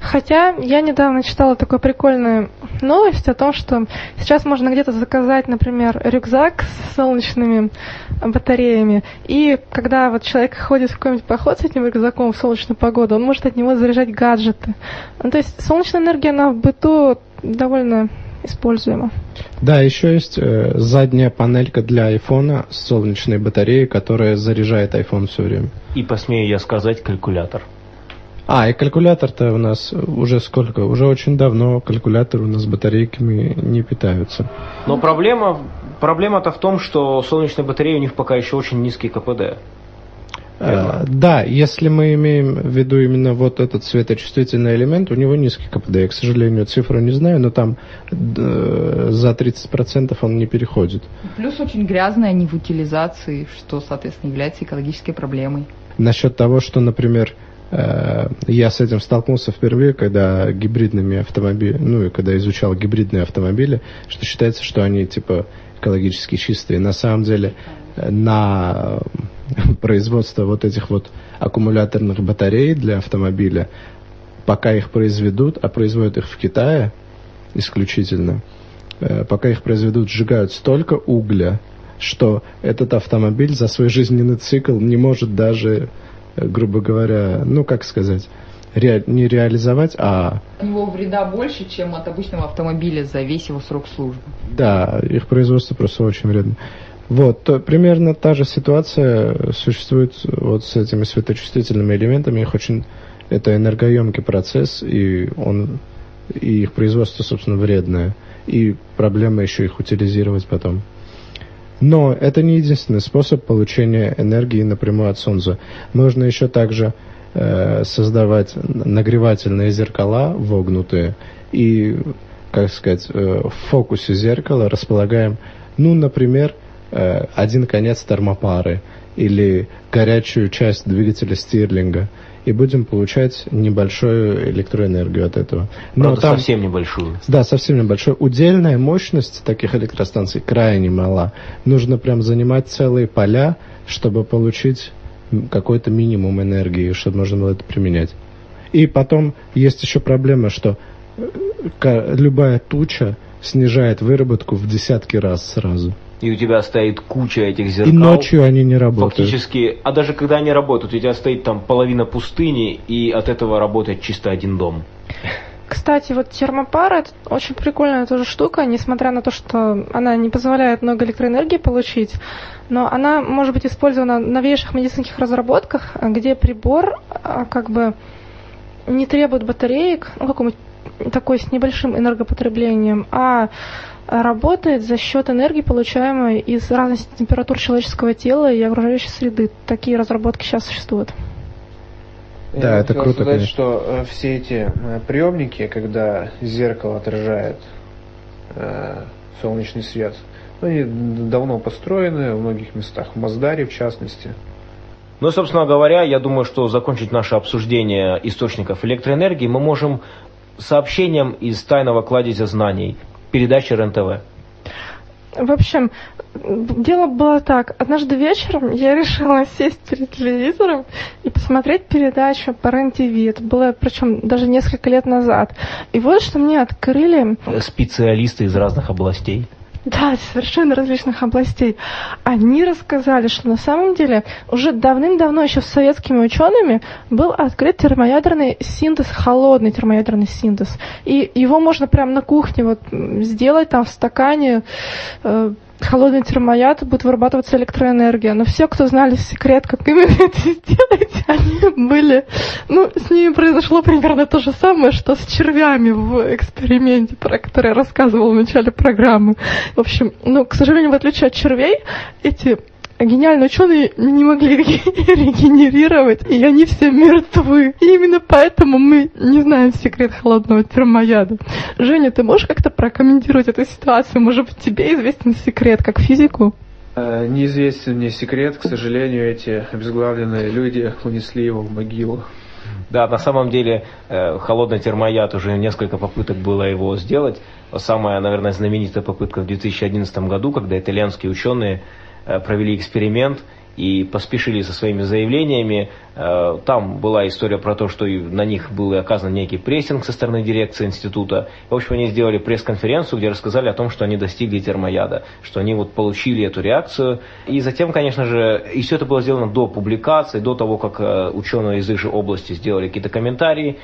Хотя я недавно читала такую прикольную новость о том, что сейчас можно где-то заказать, например, рюкзак с солнечными батареями, и когда вот человек ходит в какой-нибудь поход с этим рюкзаком в солнечную погоду, он может от него заряжать гаджеты. Ну, то есть солнечная энергия, она в быту довольно используема. Да, еще есть э, задняя панелька для айфона с солнечной батареей, которая заряжает iPhone все время. И посмею я сказать, калькулятор. А, и калькулятор-то у нас уже сколько? Уже очень давно калькуляторы у нас батарейками не питаются. Но проблема, проблема-то в том, что солнечные батареи у них пока еще очень низкий КПД. А, да, если мы имеем в виду именно вот этот светочувствительный элемент, у него низкий КПД. Я, к сожалению, цифру не знаю, но там э, за 30% он не переходит. Плюс очень грязная они в утилизации, что, соответственно, является экологической проблемой. Насчет того, что, например, я с этим столкнулся впервые, когда гибридными автомобилями, ну и когда изучал гибридные автомобили, что считается, что они типа экологически чистые. На самом деле э, на производства вот этих вот аккумуляторных батарей для автомобиля, пока их произведут, а производят их в Китае исключительно, э, пока их произведут, сжигают столько угля, что этот автомобиль за свой жизненный цикл не может даже, э, грубо говоря, ну как сказать, ре, не реализовать, а... У него вреда больше, чем от обычного автомобиля за весь его срок службы. Да, их производство просто очень вредно. Вот, то примерно та же ситуация существует вот с этими светочувствительными элементами. Их очень, это энергоемкий процесс, и он, и их производство, собственно, вредное. И проблема еще их утилизировать потом. Но это не единственный способ получения энергии напрямую от Солнца. Можно еще также э, создавать нагревательные зеркала вогнутые и, как сказать, э, в фокусе зеркала располагаем, ну, например, Э, один конец термопары или горячую часть двигателя стирлинга и будем получать небольшую электроэнергию от этого. Но Правда, там, совсем небольшую. Да, совсем небольшую. Удельная мощность таких электростанций крайне мала. Нужно прям занимать целые поля, чтобы получить какой-то минимум энергии, чтобы можно было это применять. И потом есть еще проблема, что э, любая туча снижает выработку в десятки раз сразу и у тебя стоит куча этих зеркал. И ночью они не работают. Фактически, а даже когда они работают, у тебя стоит там половина пустыни, и от этого работает чисто один дом. Кстати, вот термопара это очень прикольная тоже штука, несмотря на то, что она не позволяет много электроэнергии получить, но она может быть использована в новейших медицинских разработках, где прибор а, как бы не требует батареек, ну, какой-нибудь такой с небольшим энергопотреблением, а работает за счет энергии, получаемой из разности температур человеческого тела и окружающей среды. Такие разработки сейчас существуют. Да, Я это круто. сказать, конечно. что э, все эти э, приемники, когда зеркало отражает э, солнечный свет, они давно построены в многих местах, в Маздаре в частности. Ну, собственно говоря, я думаю, что закончить наше обсуждение источников электроэнергии мы можем сообщением из тайного кладезя знаний – передачи РЕН-ТВ? В общем, дело было так. Однажды вечером я решила сесть перед телевизором и посмотреть передачу по РЕН-ТВ. Это было, причем, даже несколько лет назад. И вот что мне открыли... Специалисты из разных областей. Да, совершенно различных областей. Они рассказали, что на самом деле уже давным-давно еще с советскими учеными был открыт термоядерный синтез, холодный термоядерный синтез. И его можно прямо на кухне вот сделать там в стакане, э, холодный термояд, будет вырабатываться электроэнергия. Но все, кто знали секрет, как именно это сделать, они были... Ну, с ними произошло примерно то же самое, что с червями в эксперименте, про который я рассказывала в начале программы. В общем, ну, к сожалению, в отличие от червей, эти гениальные ученые не могли регенерировать, и они все мертвы. И именно поэтому мы не знаем секрет холодного термояда. Женя, ты можешь как-то прокомментировать эту ситуацию? Может быть, тебе известен секрет, как физику? Э, неизвестен мне секрет, к сожалению, эти обезглавленные люди унесли его в могилу. Да, на самом деле э, холодный термояд уже несколько попыток было его сделать. Самая, наверное, знаменитая попытка в 2011 году, когда итальянские ученые провели эксперимент и поспешили со своими заявлениями. Э, там была история про то, что на них был оказан некий прессинг со стороны дирекции института. В общем, они сделали пресс-конференцию, где рассказали о том, что они достигли термояда, что они вот получили эту реакцию. И затем, конечно же, и все это было сделано до публикации, до того, как э, ученые из их же области сделали какие-то комментарии.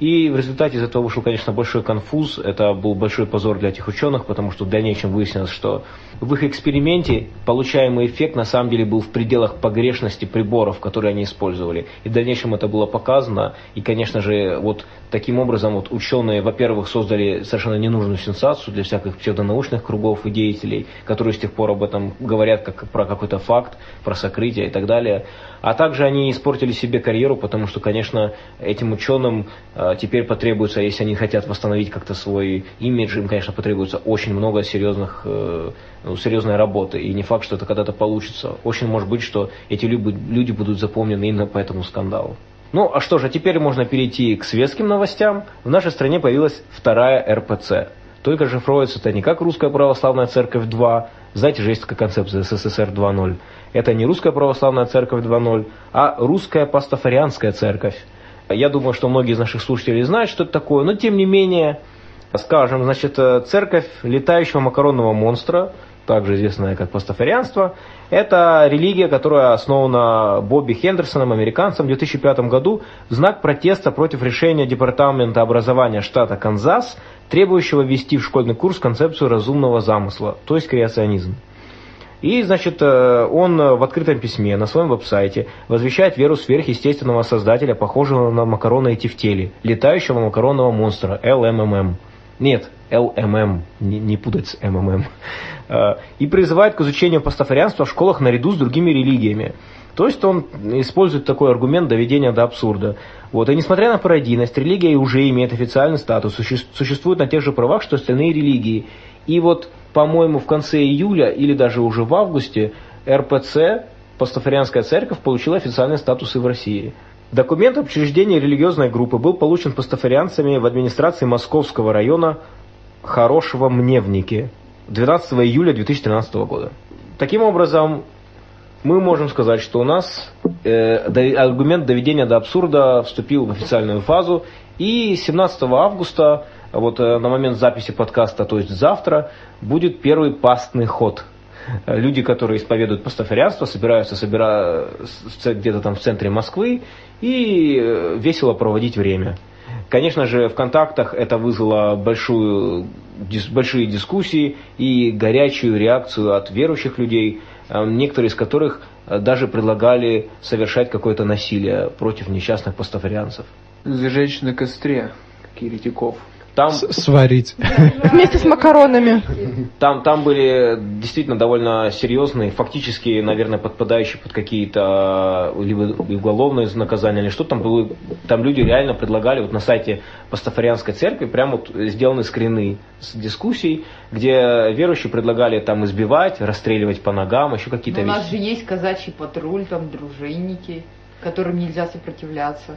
И в результате из этого вышел, конечно, большой конфуз. Это был большой позор для этих ученых, потому что в дальнейшем выяснилось, что в их эксперименте получаемый эффект на самом деле был в пределах погрешности приборов, которые они использовали. И в дальнейшем это было показано. И, конечно же, вот таким образом вот ученые, во-первых, создали совершенно ненужную сенсацию для всяких псевдонаучных кругов и деятелей, которые с тех пор об этом говорят как про какой-то факт, про сокрытие и так далее. А также они испортили себе карьеру, потому что, конечно, этим ученым э, теперь потребуется, если они хотят восстановить как-то свой имидж, им, конечно, потребуется очень много серьезных, э, ну, серьезной работы. И не факт, что это когда-то получится. Очень может быть, что эти люди будут запомнены именно по этому скандалу. Ну, а что же, теперь можно перейти к светским новостям. В нашей стране появилась вторая РПЦ. Только же это не как Русская Православная Церковь 2, Знаете же, есть такая концепция СССР 2.0. Это не русская православная церковь 2.0, а русская пастафарианская церковь. Я думаю, что многие из наших слушателей знают, что это такое, но тем не менее, скажем, значит, церковь летающего макаронного монстра, также известная как пастафарианство, это религия, которая основана Бобби Хендерсоном, американцем, в 2005 году в знак протеста против решения Департамента образования штата Канзас, требующего ввести в школьный курс концепцию разумного замысла, то есть креационизм. И, значит, э, он в открытом письме на своем веб-сайте возвещает веру сверхъестественного создателя, похожего на макароны эти в теле, летающего макаронного монстра, LMMM. Нет, LMM, не, не путать с. Э, и призывает к изучению пастафарианства в школах наряду с другими религиями. То есть он использует такой аргумент доведения до абсурда. Вот. И несмотря на пародийность, религия уже имеет официальный статус, существует на тех же правах, что остальные религии. И вот по-моему, в конце июля или даже уже в августе РПЦ, Пастафарианская церковь, получила официальный статус и в России. Документ об учреждении религиозной группы был получен пастафарианцами в администрации Московского района Хорошего Мневники 12 июля 2013 года. Таким образом, мы можем сказать, что у нас э, аргумент доведения до абсурда вступил в официальную фазу, и 17 августа вот э, на момент записи подкаста, то есть завтра, будет первый пастный ход. Люди, которые исповедуют пастафарианство, собираются собира... где-то там в центре Москвы и э, весело проводить время. Конечно же, в контактах это вызвало большую, большие дискуссии и горячую реакцию от верующих людей, э, некоторые из которых даже предлагали совершать какое-то насилие против несчастных пастафарианцев. Зажечь на костре, как еретиков. Там, сварить. Вместе с макаронами. Там, там были действительно довольно серьезные, фактически, наверное, подпадающие под какие-то либо уголовные наказания, или что там было. Там люди реально предлагали вот на сайте Пастафарианской церкви прямо вот сделаны скрины с дискуссий, где верующие предлагали там избивать, расстреливать по ногам, еще какие-то вещи. У нас же есть казачий патруль, там дружинники, которым нельзя сопротивляться.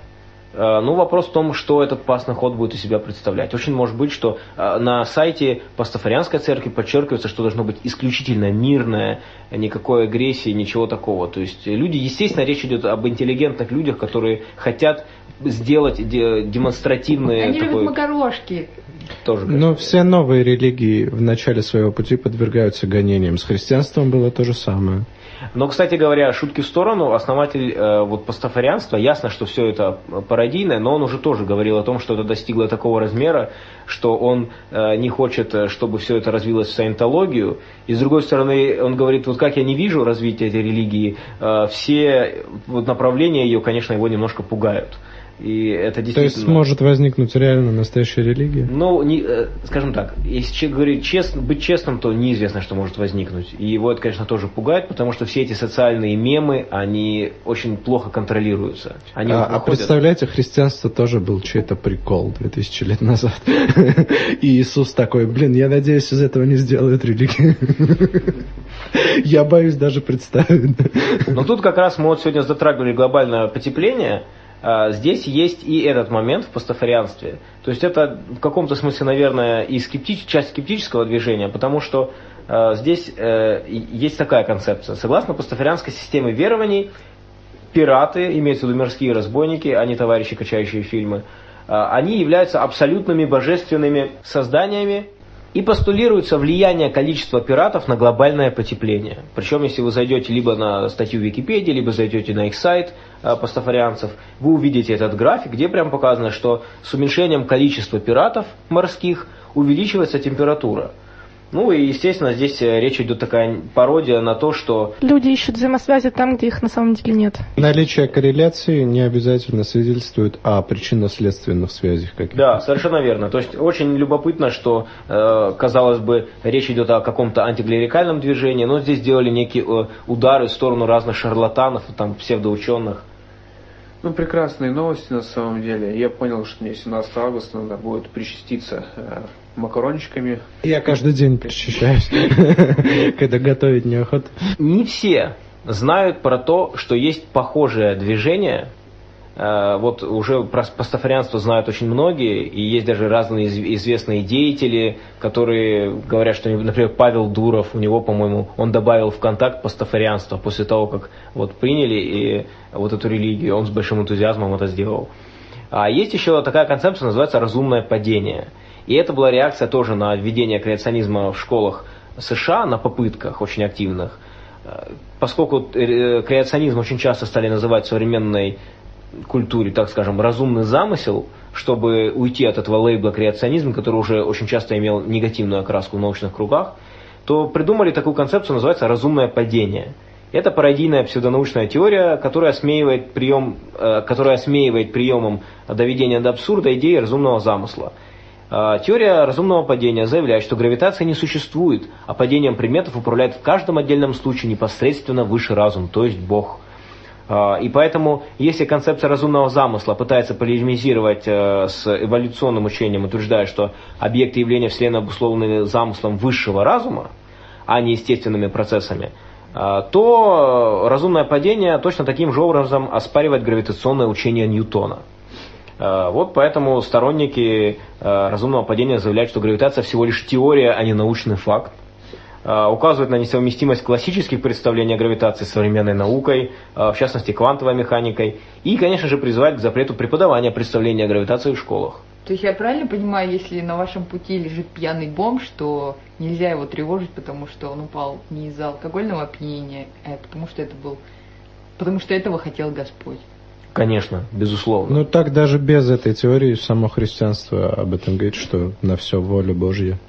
Э, ну, вопрос в том, что этот пасный ход будет из себя представлять. Очень может быть, что э, на сайте Пастафарианской церкви подчеркивается, что должно быть исключительно мирное, никакой агрессии, ничего такого. То есть люди, естественно, речь идет об интеллигентных людях, которые хотят сделать демонстративные... Они такой... любят макарошки. Тоже, Но все новые религии в начале своего пути подвергаются гонениям. С христианством было то же самое. Но, кстати говоря, шутки в сторону, основатель э, вот пастафарианства, ясно, что все это пародийное, но он уже тоже говорил о том, что это достигло такого размера, что он э, не хочет, э, чтобы все это развилось в саентологию. И с другой стороны, он говорит, вот как я не вижу развития этой религии, э, все вот направления ее, конечно, его немножко пугают. И это действительно... То есть может возникнуть реально настоящая религия? Ну, не, э, скажем так, если человек говорит честно, быть честным, то неизвестно, что может возникнуть. И его это, конечно, тоже пугает, потому что все эти социальные мемы, они очень плохо контролируются. Они а, а представляете, христианство тоже был чей-то прикол 2000 лет назад. И Иисус такой, блин, я надеюсь, из этого не сделают религию. Я боюсь даже представить. Но тут как раз мы вот сегодня затрагивали глобальное потепление, здесь есть и этот момент в пастафарианстве. То есть это в каком-то смысле, наверное, и скептич, часть скептического движения, потому что э, здесь э, есть такая концепция. Согласно пастафарианской системе верований, пираты, имеются в виду морские разбойники, а не товарищи, качающие фильмы, э, они являются абсолютными божественными созданиями, и постулируется влияние количества пиратов на глобальное потепление. Причем, если вы зайдете либо на статью Википедии, либо зайдете на их сайт э, пастафарианцев, вы увидите этот график, где прям показано, что с уменьшением количества пиратов морских увеличивается температура. Ну и, естественно, здесь э, речь идет такая пародия на то, что... Люди ищут взаимосвязи там, где их на самом деле нет. Наличие корреляции не обязательно свидетельствует о причинно-следственных связях каких-то. Да, совершенно верно. То есть очень любопытно, что, э, казалось бы, речь идет о каком-то антиклерикальном движении, но здесь сделали некие э, удары в сторону разных шарлатанов, там, псевдоученых. Ну, прекрасные новости на самом деле. Я понял, что мне 17 августа надо будет причаститься макарончиками. Я каждый день причащаюсь, когда готовить неохота. Не все знают про то, что есть похожее движение э, вот уже про пастафарианство знают очень многие, и есть даже разные известные деятели, которые говорят, что, например, Павел Дуров, у него, по-моему, он добавил в контакт пастафарианство после того, как вот приняли и вот эту религию, он с большим энтузиазмом это сделал. А есть еще такая концепция, называется разумное падение. И это была реакция тоже на введение креационизма в школах США, на попытках очень активных. Э, поскольку э, креационизм очень часто стали называть современной культуре, так скажем, разумный замысел, чтобы уйти от этого лейбла креационизм, который уже очень часто имел негативную окраску в научных кругах, то придумали такую концепцию, называется разумное падение. Это пародийная псевдонаучная теория, которая осмеивает, прием, э, которая осмеивает приемом доведения до абсурда идеи разумного замысла. Э, теория разумного падения заявляет, что гравитация не существует, а падением предметов управляет в каждом отдельном случае непосредственно высший разум, то есть Бог. Э, и поэтому, если концепция разумного замысла пытается полемизировать с эволюционным учением, утверждая, что объекты явления Вселенной обусловлены замыслом высшего разума, а не естественными процессами – а, то разумное падение точно таким же образом оспаривает гравитационное учение Ньютона. А, вот поэтому сторонники а, разумного падения заявляют, что гравитация всего лишь теория, а не научный факт. Указывают на несовместимость классических представлений о гравитации с современной наукой, в частности квантовой механикой, и, конечно же, призывают к запрету преподавания представления о гравитации в школах. То есть я правильно понимаю, если на вашем пути лежит пьяный бомж, что нельзя его тревожить, потому что он упал не из-за алкогольного опьянения, а потому что это был, потому что этого хотел Господь? Конечно, безусловно. Ну так даже без этой теории само христианство об этом говорит, что на все воля Божья.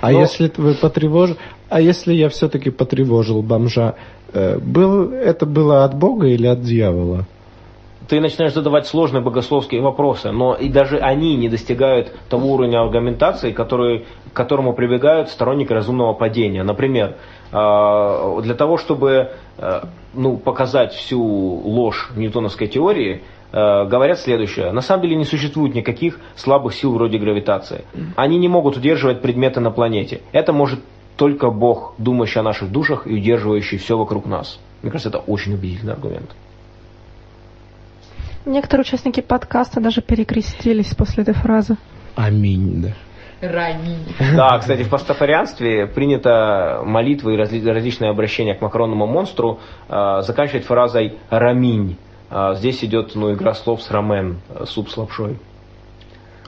А Но... если вы потревож... а если я все-таки потревожил бомжа, э, был... это было от Бога или от дьявола? ты начинаешь задавать сложные богословские вопросы, но и даже они не достигают того уровня аргументации, который, к которому прибегают сторонники разумного падения. Например, а, для того, чтобы а, ну, показать всю ложь ньютоновской теории, а, говорят следующее. На самом деле не существует никаких слабых сил вроде гравитации. Они не могут удерживать предметы на планете. Это может только Бог, думающий о наших душах и удерживающий все вокруг нас. Мне кажется, это очень убедительный аргумент. Некоторые участники подкаста даже перекрестились после этой фразы. Аминь, да. Раминь. Да, кстати, в пастафарианстве принято молитвы и различные обращения к макаронному монстру э, заканчивать фразой «раминь». Э, здесь идет ну, игра слов с рамен, суп с лапшой.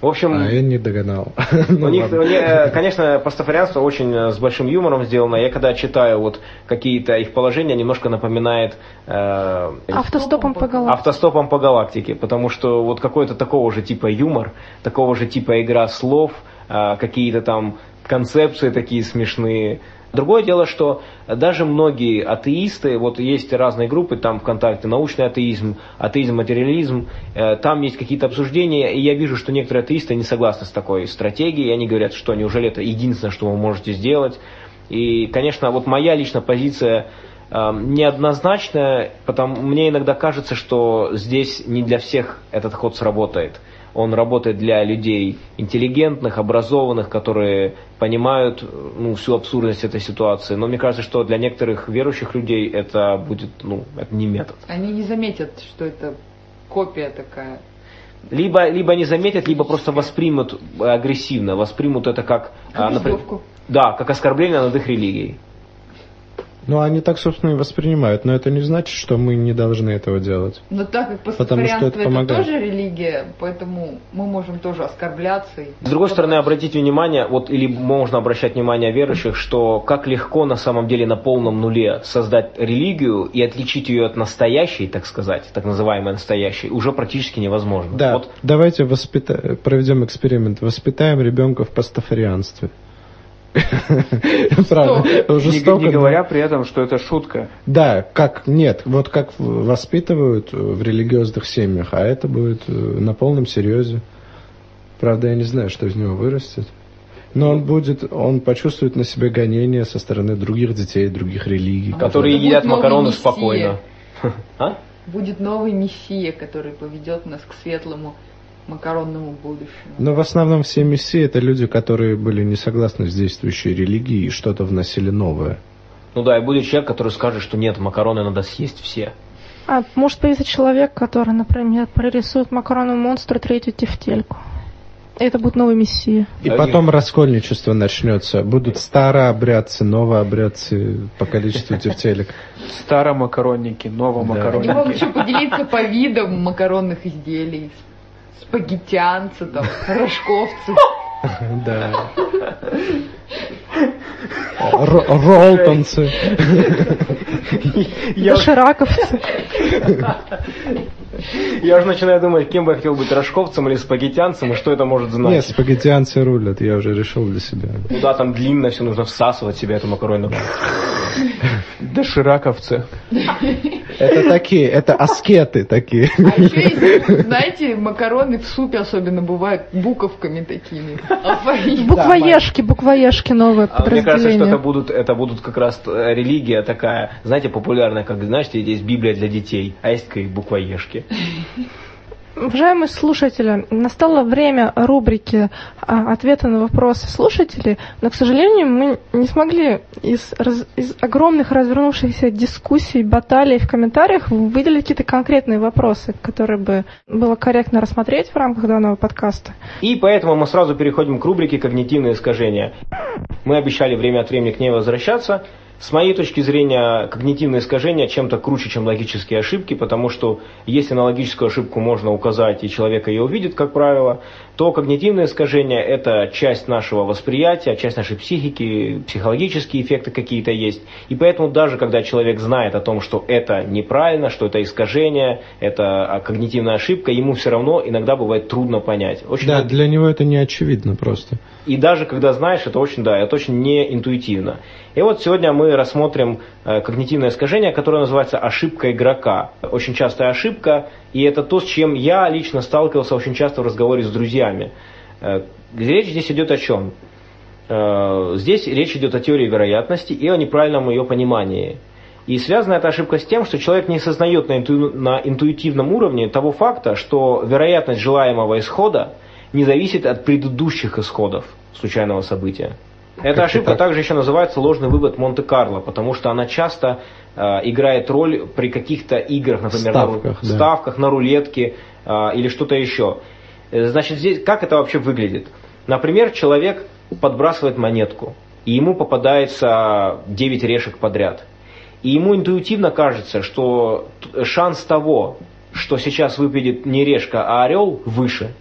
В общем, а я не догадал. У них, у них, конечно, пастафарианство очень э, с большим юмором сделано. Я когда читаю вот какие-то их положения, немножко напоминает э, автостопом по галактике. Автостопом по галактике, потому что вот какой-то такого же типа юмор, такого же типа игра слов, э, какие-то там концепции такие смешные. Другое дело, что даже многие атеисты, вот есть разные группы там ВКонтакте, научный атеизм, атеизм-материализм, э, там есть какие-то обсуждения, и я вижу, что некоторые атеисты не согласны с такой стратегией, они говорят, что неужели это единственное, что вы можете сделать. И, конечно, вот моя личная позиция э, неоднозначная, потому мне иногда кажется, что здесь не для всех этот ход сработает он работает для людей интеллигентных, образованных, которые понимают ну, всю абсурдность этой ситуации. Но мне кажется, что для некоторых верующих людей это будет, ну, это не метод. Они не заметят, что это копия такая. Либо, либо не заметят, либо просто воспримут агрессивно, воспримут это как, как а, например, да, как оскорбление над их религией. Ну, они так, собственно, и воспринимают, но это не значит, что мы не должны этого делать. Но так как пастафарианство это, это тоже религия, поэтому мы можем тоже оскорбляться. С другой стороны, обратите внимание, вот или можно обращать внимание верующих, что как легко на самом деле на полном нуле создать религию и отличить ее от настоящей, так сказать, так называемой настоящей, уже практически невозможно. Да, вот. давайте воспита... проведем эксперимент, воспитаем ребенка в пастафарианстве. Правда, жестоко. Не говоря при этом, что это шутка. Да, как нет, вот как воспитывают в религиозных семьях, а это будет э, на полном серьезе. Правда, я не знаю, что из него вырастет. Но он будет, он почувствует на себе гонение со стороны других детей, других религий. Которые едят макароны спокойно. А? Будет новый мессия, который поведет нас к светлому макаронному будущему. Но в основном все мессии это люди, которые были не согласны с действующей религией и что-то вносили новое. Ну да, и будет человек, который скажет, что нет, макароны надо съесть все. А может появиться человек, который, например, прорисует макарону монстра третью тефтельку. Это будет новый мессия. И Да, потом раскольничество начнется. Будут старообрядцы, новообрядцы по количеству тефтелек. Старомакаронники, Да. Не могу новомакаронники. еще поделиться по видам макаронных изделий. Спагеттианцы, там, рожковцы. Да. Ро- Ролтонцы. Я, Дошираковцы. я уже начинаю думать, кем бы я хотел быть, рожковцем или спагеттянцем, и что это может Нет, значить. спагеттианцы рулят, я уже решил для себя. Куда там длинно все нужно всасывать в себя эту макарону. Дошираковцы. Это такие, это аскеты такие. А еще есть, знаете, макароны в супе особенно бывают буковками такими. Буквоежки, буквоежки новое А мне кажется, что это будут, это будут как раз э, религия такая, знаете, популярная, как, знаете, есть Библия для детей, а есть такие буквоежки. Уважаемые слушатели, настало время рубрики а, «Ответы на вопросы слушателей», но, к сожалению, мы не смогли из, раз- из огромных развернувшихся дискуссий, баталий в комментариях выделить какие-то конкретные вопросы, которые бы было корректно рассмотреть в рамках данного подкаста. И поэтому мы сразу переходим к рубрике «Когнитивные искажения». Мы обещали время от времени к ней возвращаться. С моей точки зрения, когнитивные искажения чем-то круче, чем логические ошибки, потому что если на логическую ошибку можно указать, и человек ее увидит, как правило, то когнитивные искажения – это часть нашего восприятия, часть нашей психики, психологические эффекты какие-то есть. И поэтому даже когда человек знает о том, что это неправильно, что это искажение, это когнитивная ошибка, ему все равно иногда бывает трудно понять. Очень Да, для него это не очевидно просто. и даже когда знаешь, это очень, да, это очень неинтуитивно. И вот сегодня мы рассмотрим э, когнитивное искажение, которое называется ошибка игрока. Очень частая ошибка, и это то, с чем я лично сталкивался очень часто в разговоре с друзьями. Э, речь здесь идет о чем? Э, здесь речь идет о теории вероятности и о неправильном ее понимании. И связана эта ошибка с тем, что человек не осознает на, инту- на интуитивном уровне того факта, что вероятность желаемого исхода не зависит от предыдущих исходов случайного события. Эта ошибка так? также еще называется ложный вывод Монте-Карло, потому что она часто э, играет роль при каких-то играх, например, на, Ставках, да. ставках, на рулетке э, или что-то еще. Э, Значит, здесь как это вообще выглядит? Например, человек подбрасывает монетку, и ему попадается 9 решек подряд. И ему интуитивно кажется, что шанс того, что сейчас выпадет не решка, а орел, выше.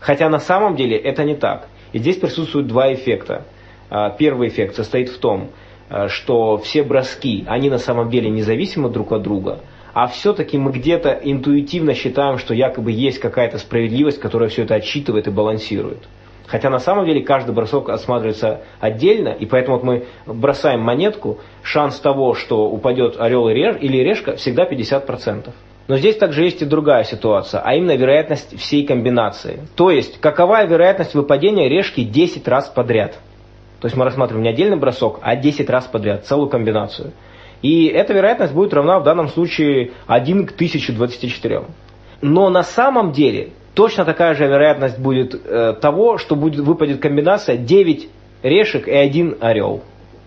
Хотя на самом деле это не так. И здесь присутствуют два эффекта. А, Первый эффект состоит в том, а, что все броски, они на самом деле независимы друг от друга, а все-таки мы где-то интуитивно считаем, что якобы есть какая-то справедливость, которая все это отсчитывает и балансирует. Хотя на самом деле каждый бросок осматривается отдельно, и поэтому вот мы бросаем монетку, шанс того, что упадет орел или решка, всегда 50%. Но здесь также есть и другая ситуация, а именно вероятность всей комбинации. То есть, какова вероятность выпадения решки 10 раз подряд? То есть мы рассматриваем не отдельный бросок, а 10 раз подряд, целую комбинацию. И эта вероятность будет равна в данном случае 1 к 1024. Но на самом деле точно такая же вероятность будет э, того, что будет, выпадет комбинация 9 решек и один орел.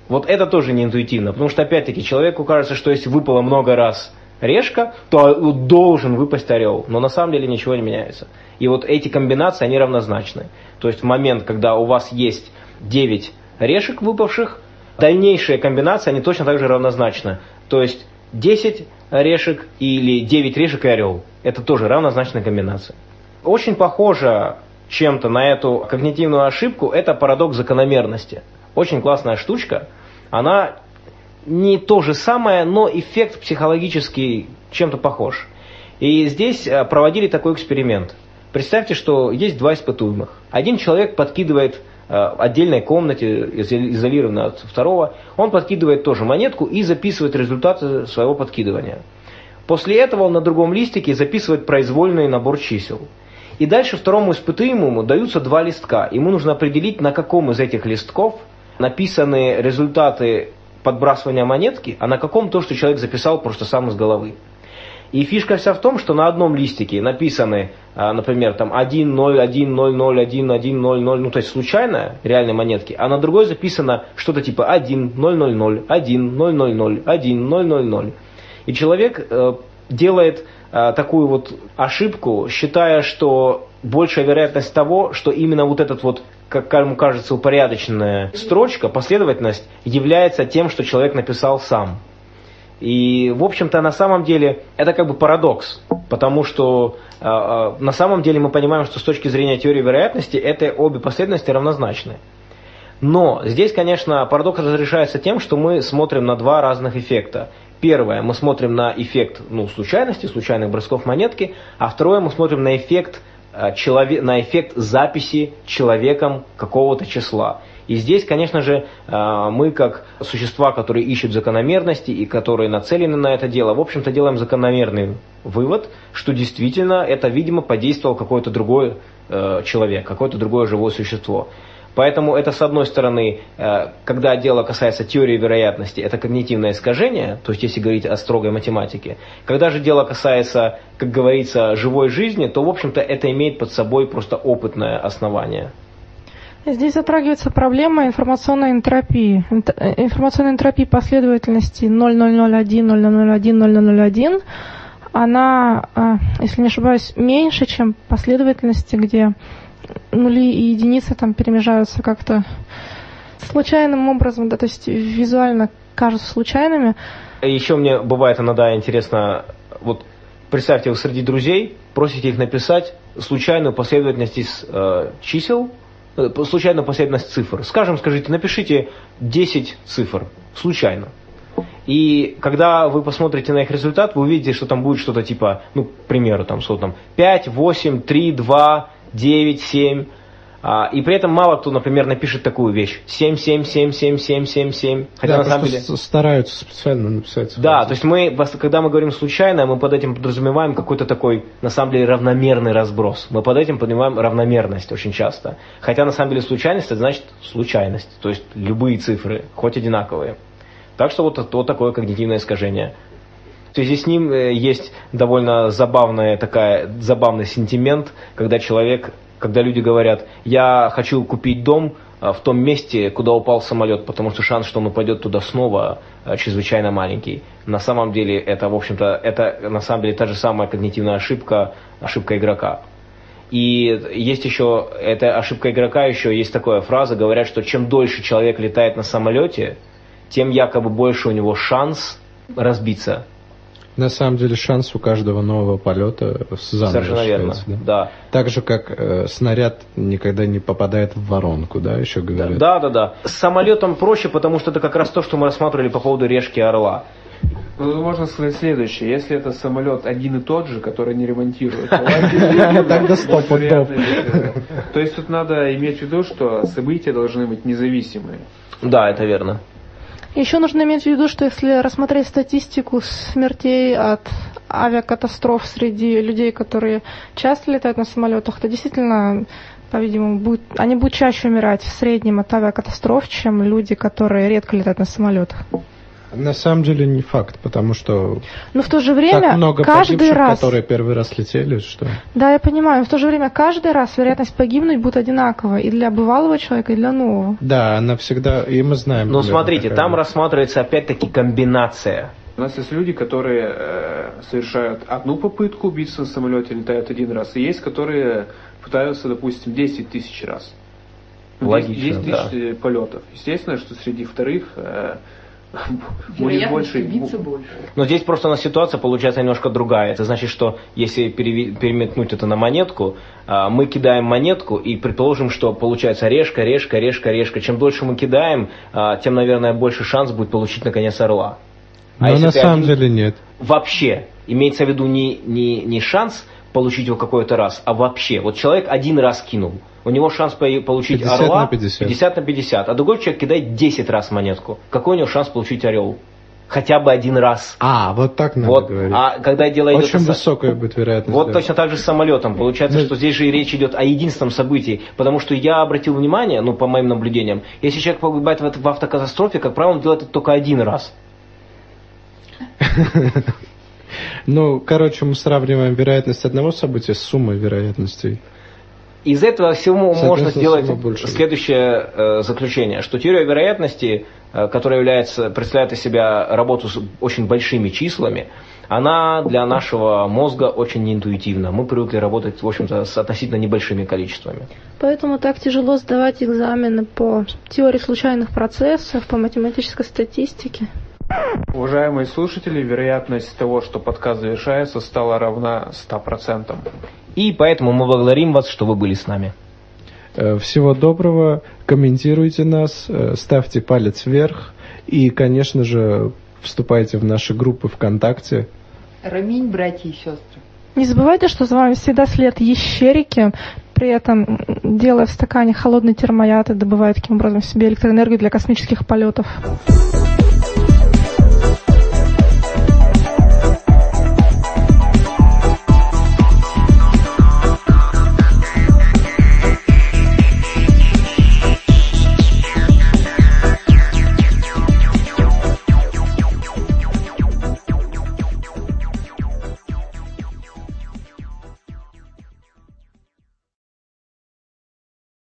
Вот это тоже не интуитивно, потому что опять-таки человеку кажется, что если выпало много раз решка, то должен выпасть орел. Но на самом деле ничего не меняется. И вот эти комбинации, они равнозначны. То есть в момент, когда у вас есть 9 решек выпавших, дальнейшие комбинации, они точно так же равнозначны. То есть 10 решек или 9 решек и орел. Это тоже равнозначная комбинация. Очень похоже чем-то на эту когнитивную ошибку, это парадокс закономерности. Очень классная штучка. Она не то же самое, но эффект психологический чем-то похож. И здесь э, проводили такой эксперимент. Представьте, что есть два испытуемых. Один человек подкидывает э, отдельной комнате, изо- изолированно от второго, он подкидывает тоже монетку и записывает результаты своего подкидывания. После этого он на другом листике записывает произвольный набор чисел. И дальше второму испытуемому даются два листка. Ему нужно определить, на каком из этих листков написаны результаты подбрасывания монетки, а на каком то, что человек записал просто сам из головы. И фишка вся в том, что на одном листике написаны, а, например, там 1, 0, 1, 0, 0, 1, 1, 0, 0, ну то есть случайно реальные монетки, а на другой записано что-то типа 1, 0, 0, 0, 1, 0, 0, 0, 1, 0, 0, 0. И человек э, делает э, такую вот ошибку, считая, что большая вероятность того, что именно вот этот вот, как ему кажется, упорядоченная строчка, последовательность, является тем, что человек написал сам. И, в общем-то, на самом деле это как бы парадокс, потому что э, на самом деле мы понимаем, что с точки зрения теории вероятности это обе последовательности равнозначны. Но здесь, конечно, парадокс разрешается тем, что мы смотрим на два разных эффекта. Первое, мы смотрим на эффект ну, случайности, случайных бросков монетки, а второе, мы смотрим на эффект, человек, на эффект записи человеком какого-то числа. И здесь, конечно же, э, мы как существа, которые ищут закономерности и которые нацелены на это дело, в общем-то делаем закономерный вывод, что действительно это, видимо, подействовал какой-то другой э, человек, какое-то другое живое существо. Поэтому это, с одной стороны, э, когда дело касается теории вероятности, это когнитивное искажение, то есть если говорить о строгой математике. Когда же дело касается, как говорится, живой жизни, то, в общем-то, это имеет под собой просто опытное основание. Здесь затрагивается проблема информационной энтропии. Э, информационной энтропии последовательности 0001, 0001, 0001, она, э, если не ошибаюсь, меньше, чем последовательности, где нули и единицы там перемежаются как-то случайным образом, да, то есть визуально кажутся случайными. Еще мне бывает иногда интересно, вот представьте, вы среди друзей просите их написать случайную последовательность из э, чисел, э, случайную последовательность цифр. Скажем, скажите, напишите 10 цифр, случайно. И когда вы посмотрите на их результат, вы увидите, что там будет что-то типа, ну, к примеру, там, что там, 5, 8, 3, 2, 9, 7. А, и при этом мало кто, например, напишет такую вещь. 7, 7, 7, 7, 7, 7, 7. Хотя да, на самом деле... стараются специально написать. Да, то есть мы, когда мы говорим случайно, мы под этим подразумеваем какой-то такой, на самом деле, равномерный разброс. Мы под этим подразумеваем равномерность очень часто. Хотя на самом деле случайность, это значит случайность. То есть любые цифры, хоть одинаковые. Так что вот, вот такое когнитивное искажение. В связи с ним э, есть довольно забавная такая, забавный сентимент, когда человек, когда люди говорят, я хочу купить дом э, в том месте, куда упал самолет, потому что шанс, что он упадет туда снова, э, чрезвычайно маленький. На самом деле это, в общем-то, это на самом деле та же самая когнитивная ошибка, ошибка игрока. И есть еще, эта ошибка игрока еще, есть такая фраза, говорят, что чем дольше человек летает на самолете, тем якобы больше у него шанс разбиться на самом деле шанс у каждого нового полета заново Совершенно верно, да? да. Так же, как э, снаряд никогда не попадает в воронку, да, еще говорят? Да, да, да. С самолетом проще, потому что это как раз то, что мы рассматривали по поводу решки орла. Ну, можно сказать следующее. Если это самолет один и тот же, который не ремонтируют, тогда стоп То есть тут надо иметь в виду, что события должны быть независимые. Да, это верно. Еще нужно иметь в виду, что если рассмотреть статистику смертей от авиакатастроф среди людей, которые часто летают на самолетах, то действительно, по-видимому, будет, они будут чаще умирать в среднем от авиакатастроф, чем люди, которые редко летают на самолетах. На самом деле не факт, потому что но в то же время так много каждый погибших, раз, которые первый раз летели, что. Да, я понимаю. Но в то же время каждый раз вероятность погибнуть будет одинаковая и для бывалого человека, и для нового. Да, она всегда, и мы знаем. Но смотрите, там рассматривается опять-таки комбинация. У нас есть люди, которые э, совершают одну попытку убийства в самолете, летают один раз, и есть, которые пытаются, допустим, 10 тысяч раз. Логично, 10 тысяч да. полетов. Естественно, что среди вторых э, будет больше. больше. Но здесь просто у нас ситуация получается немножко другая. Это значит, что если переметнуть это на монетку, а, мы кидаем монетку и предположим, что получается решка, решка, решка, решка. Чем дольше мы кидаем, а, тем, наверное, больше шанс будет получить наконец орла. А Но на самом один... деле нет. Вообще, имеется в виду не, не, не шанс получить его какой-то раз, а вообще. Вот человек один раз кинул у него шанс получить 50 орла на 50. 50 на 50, а другой человек кидает 10 раз монетку. Какой у него шанс получить орел? Хотя бы один раз. А, вот так надо вот. говорить. А когда дело идет... Очень высокая будет вероятность. Вот да. точно так же с самолетом. Получается, да. что здесь же и речь идет о единственном событии. Потому что я обратил внимание, ну, по моим наблюдениям, если человек погибает в, в автокатастрофе, как правило, он делает это только один раз. Ну, короче, мы сравниваем вероятность одного события с суммой вероятностей. Из этого всего можно сделать следующее э, заключение, что теория вероятности, э, которая является, представляет из себя работу с очень большими числами, она для нашего мозга очень неинтуитивна. Мы привыкли работать, в общем-то, с относительно небольшими количествами. Поэтому так тяжело сдавать экзамены по теории случайных процессов, по математической статистике. Уважаемые слушатели, вероятность того, что подкаст завершается, стала равна 100%. И поэтому мы благодарим вас, что вы были с нами. Э, Всего доброго, комментируйте нас, э, ставьте палец вверх и, конечно же, вступайте в наши группы ВКонтакте. Раминь, братья и сестры. Не забывайте, что за вами всегда след ящерики, при этом делая в стакане холодный термояд и добывая таким образом себе электроэнергию для космических полетов.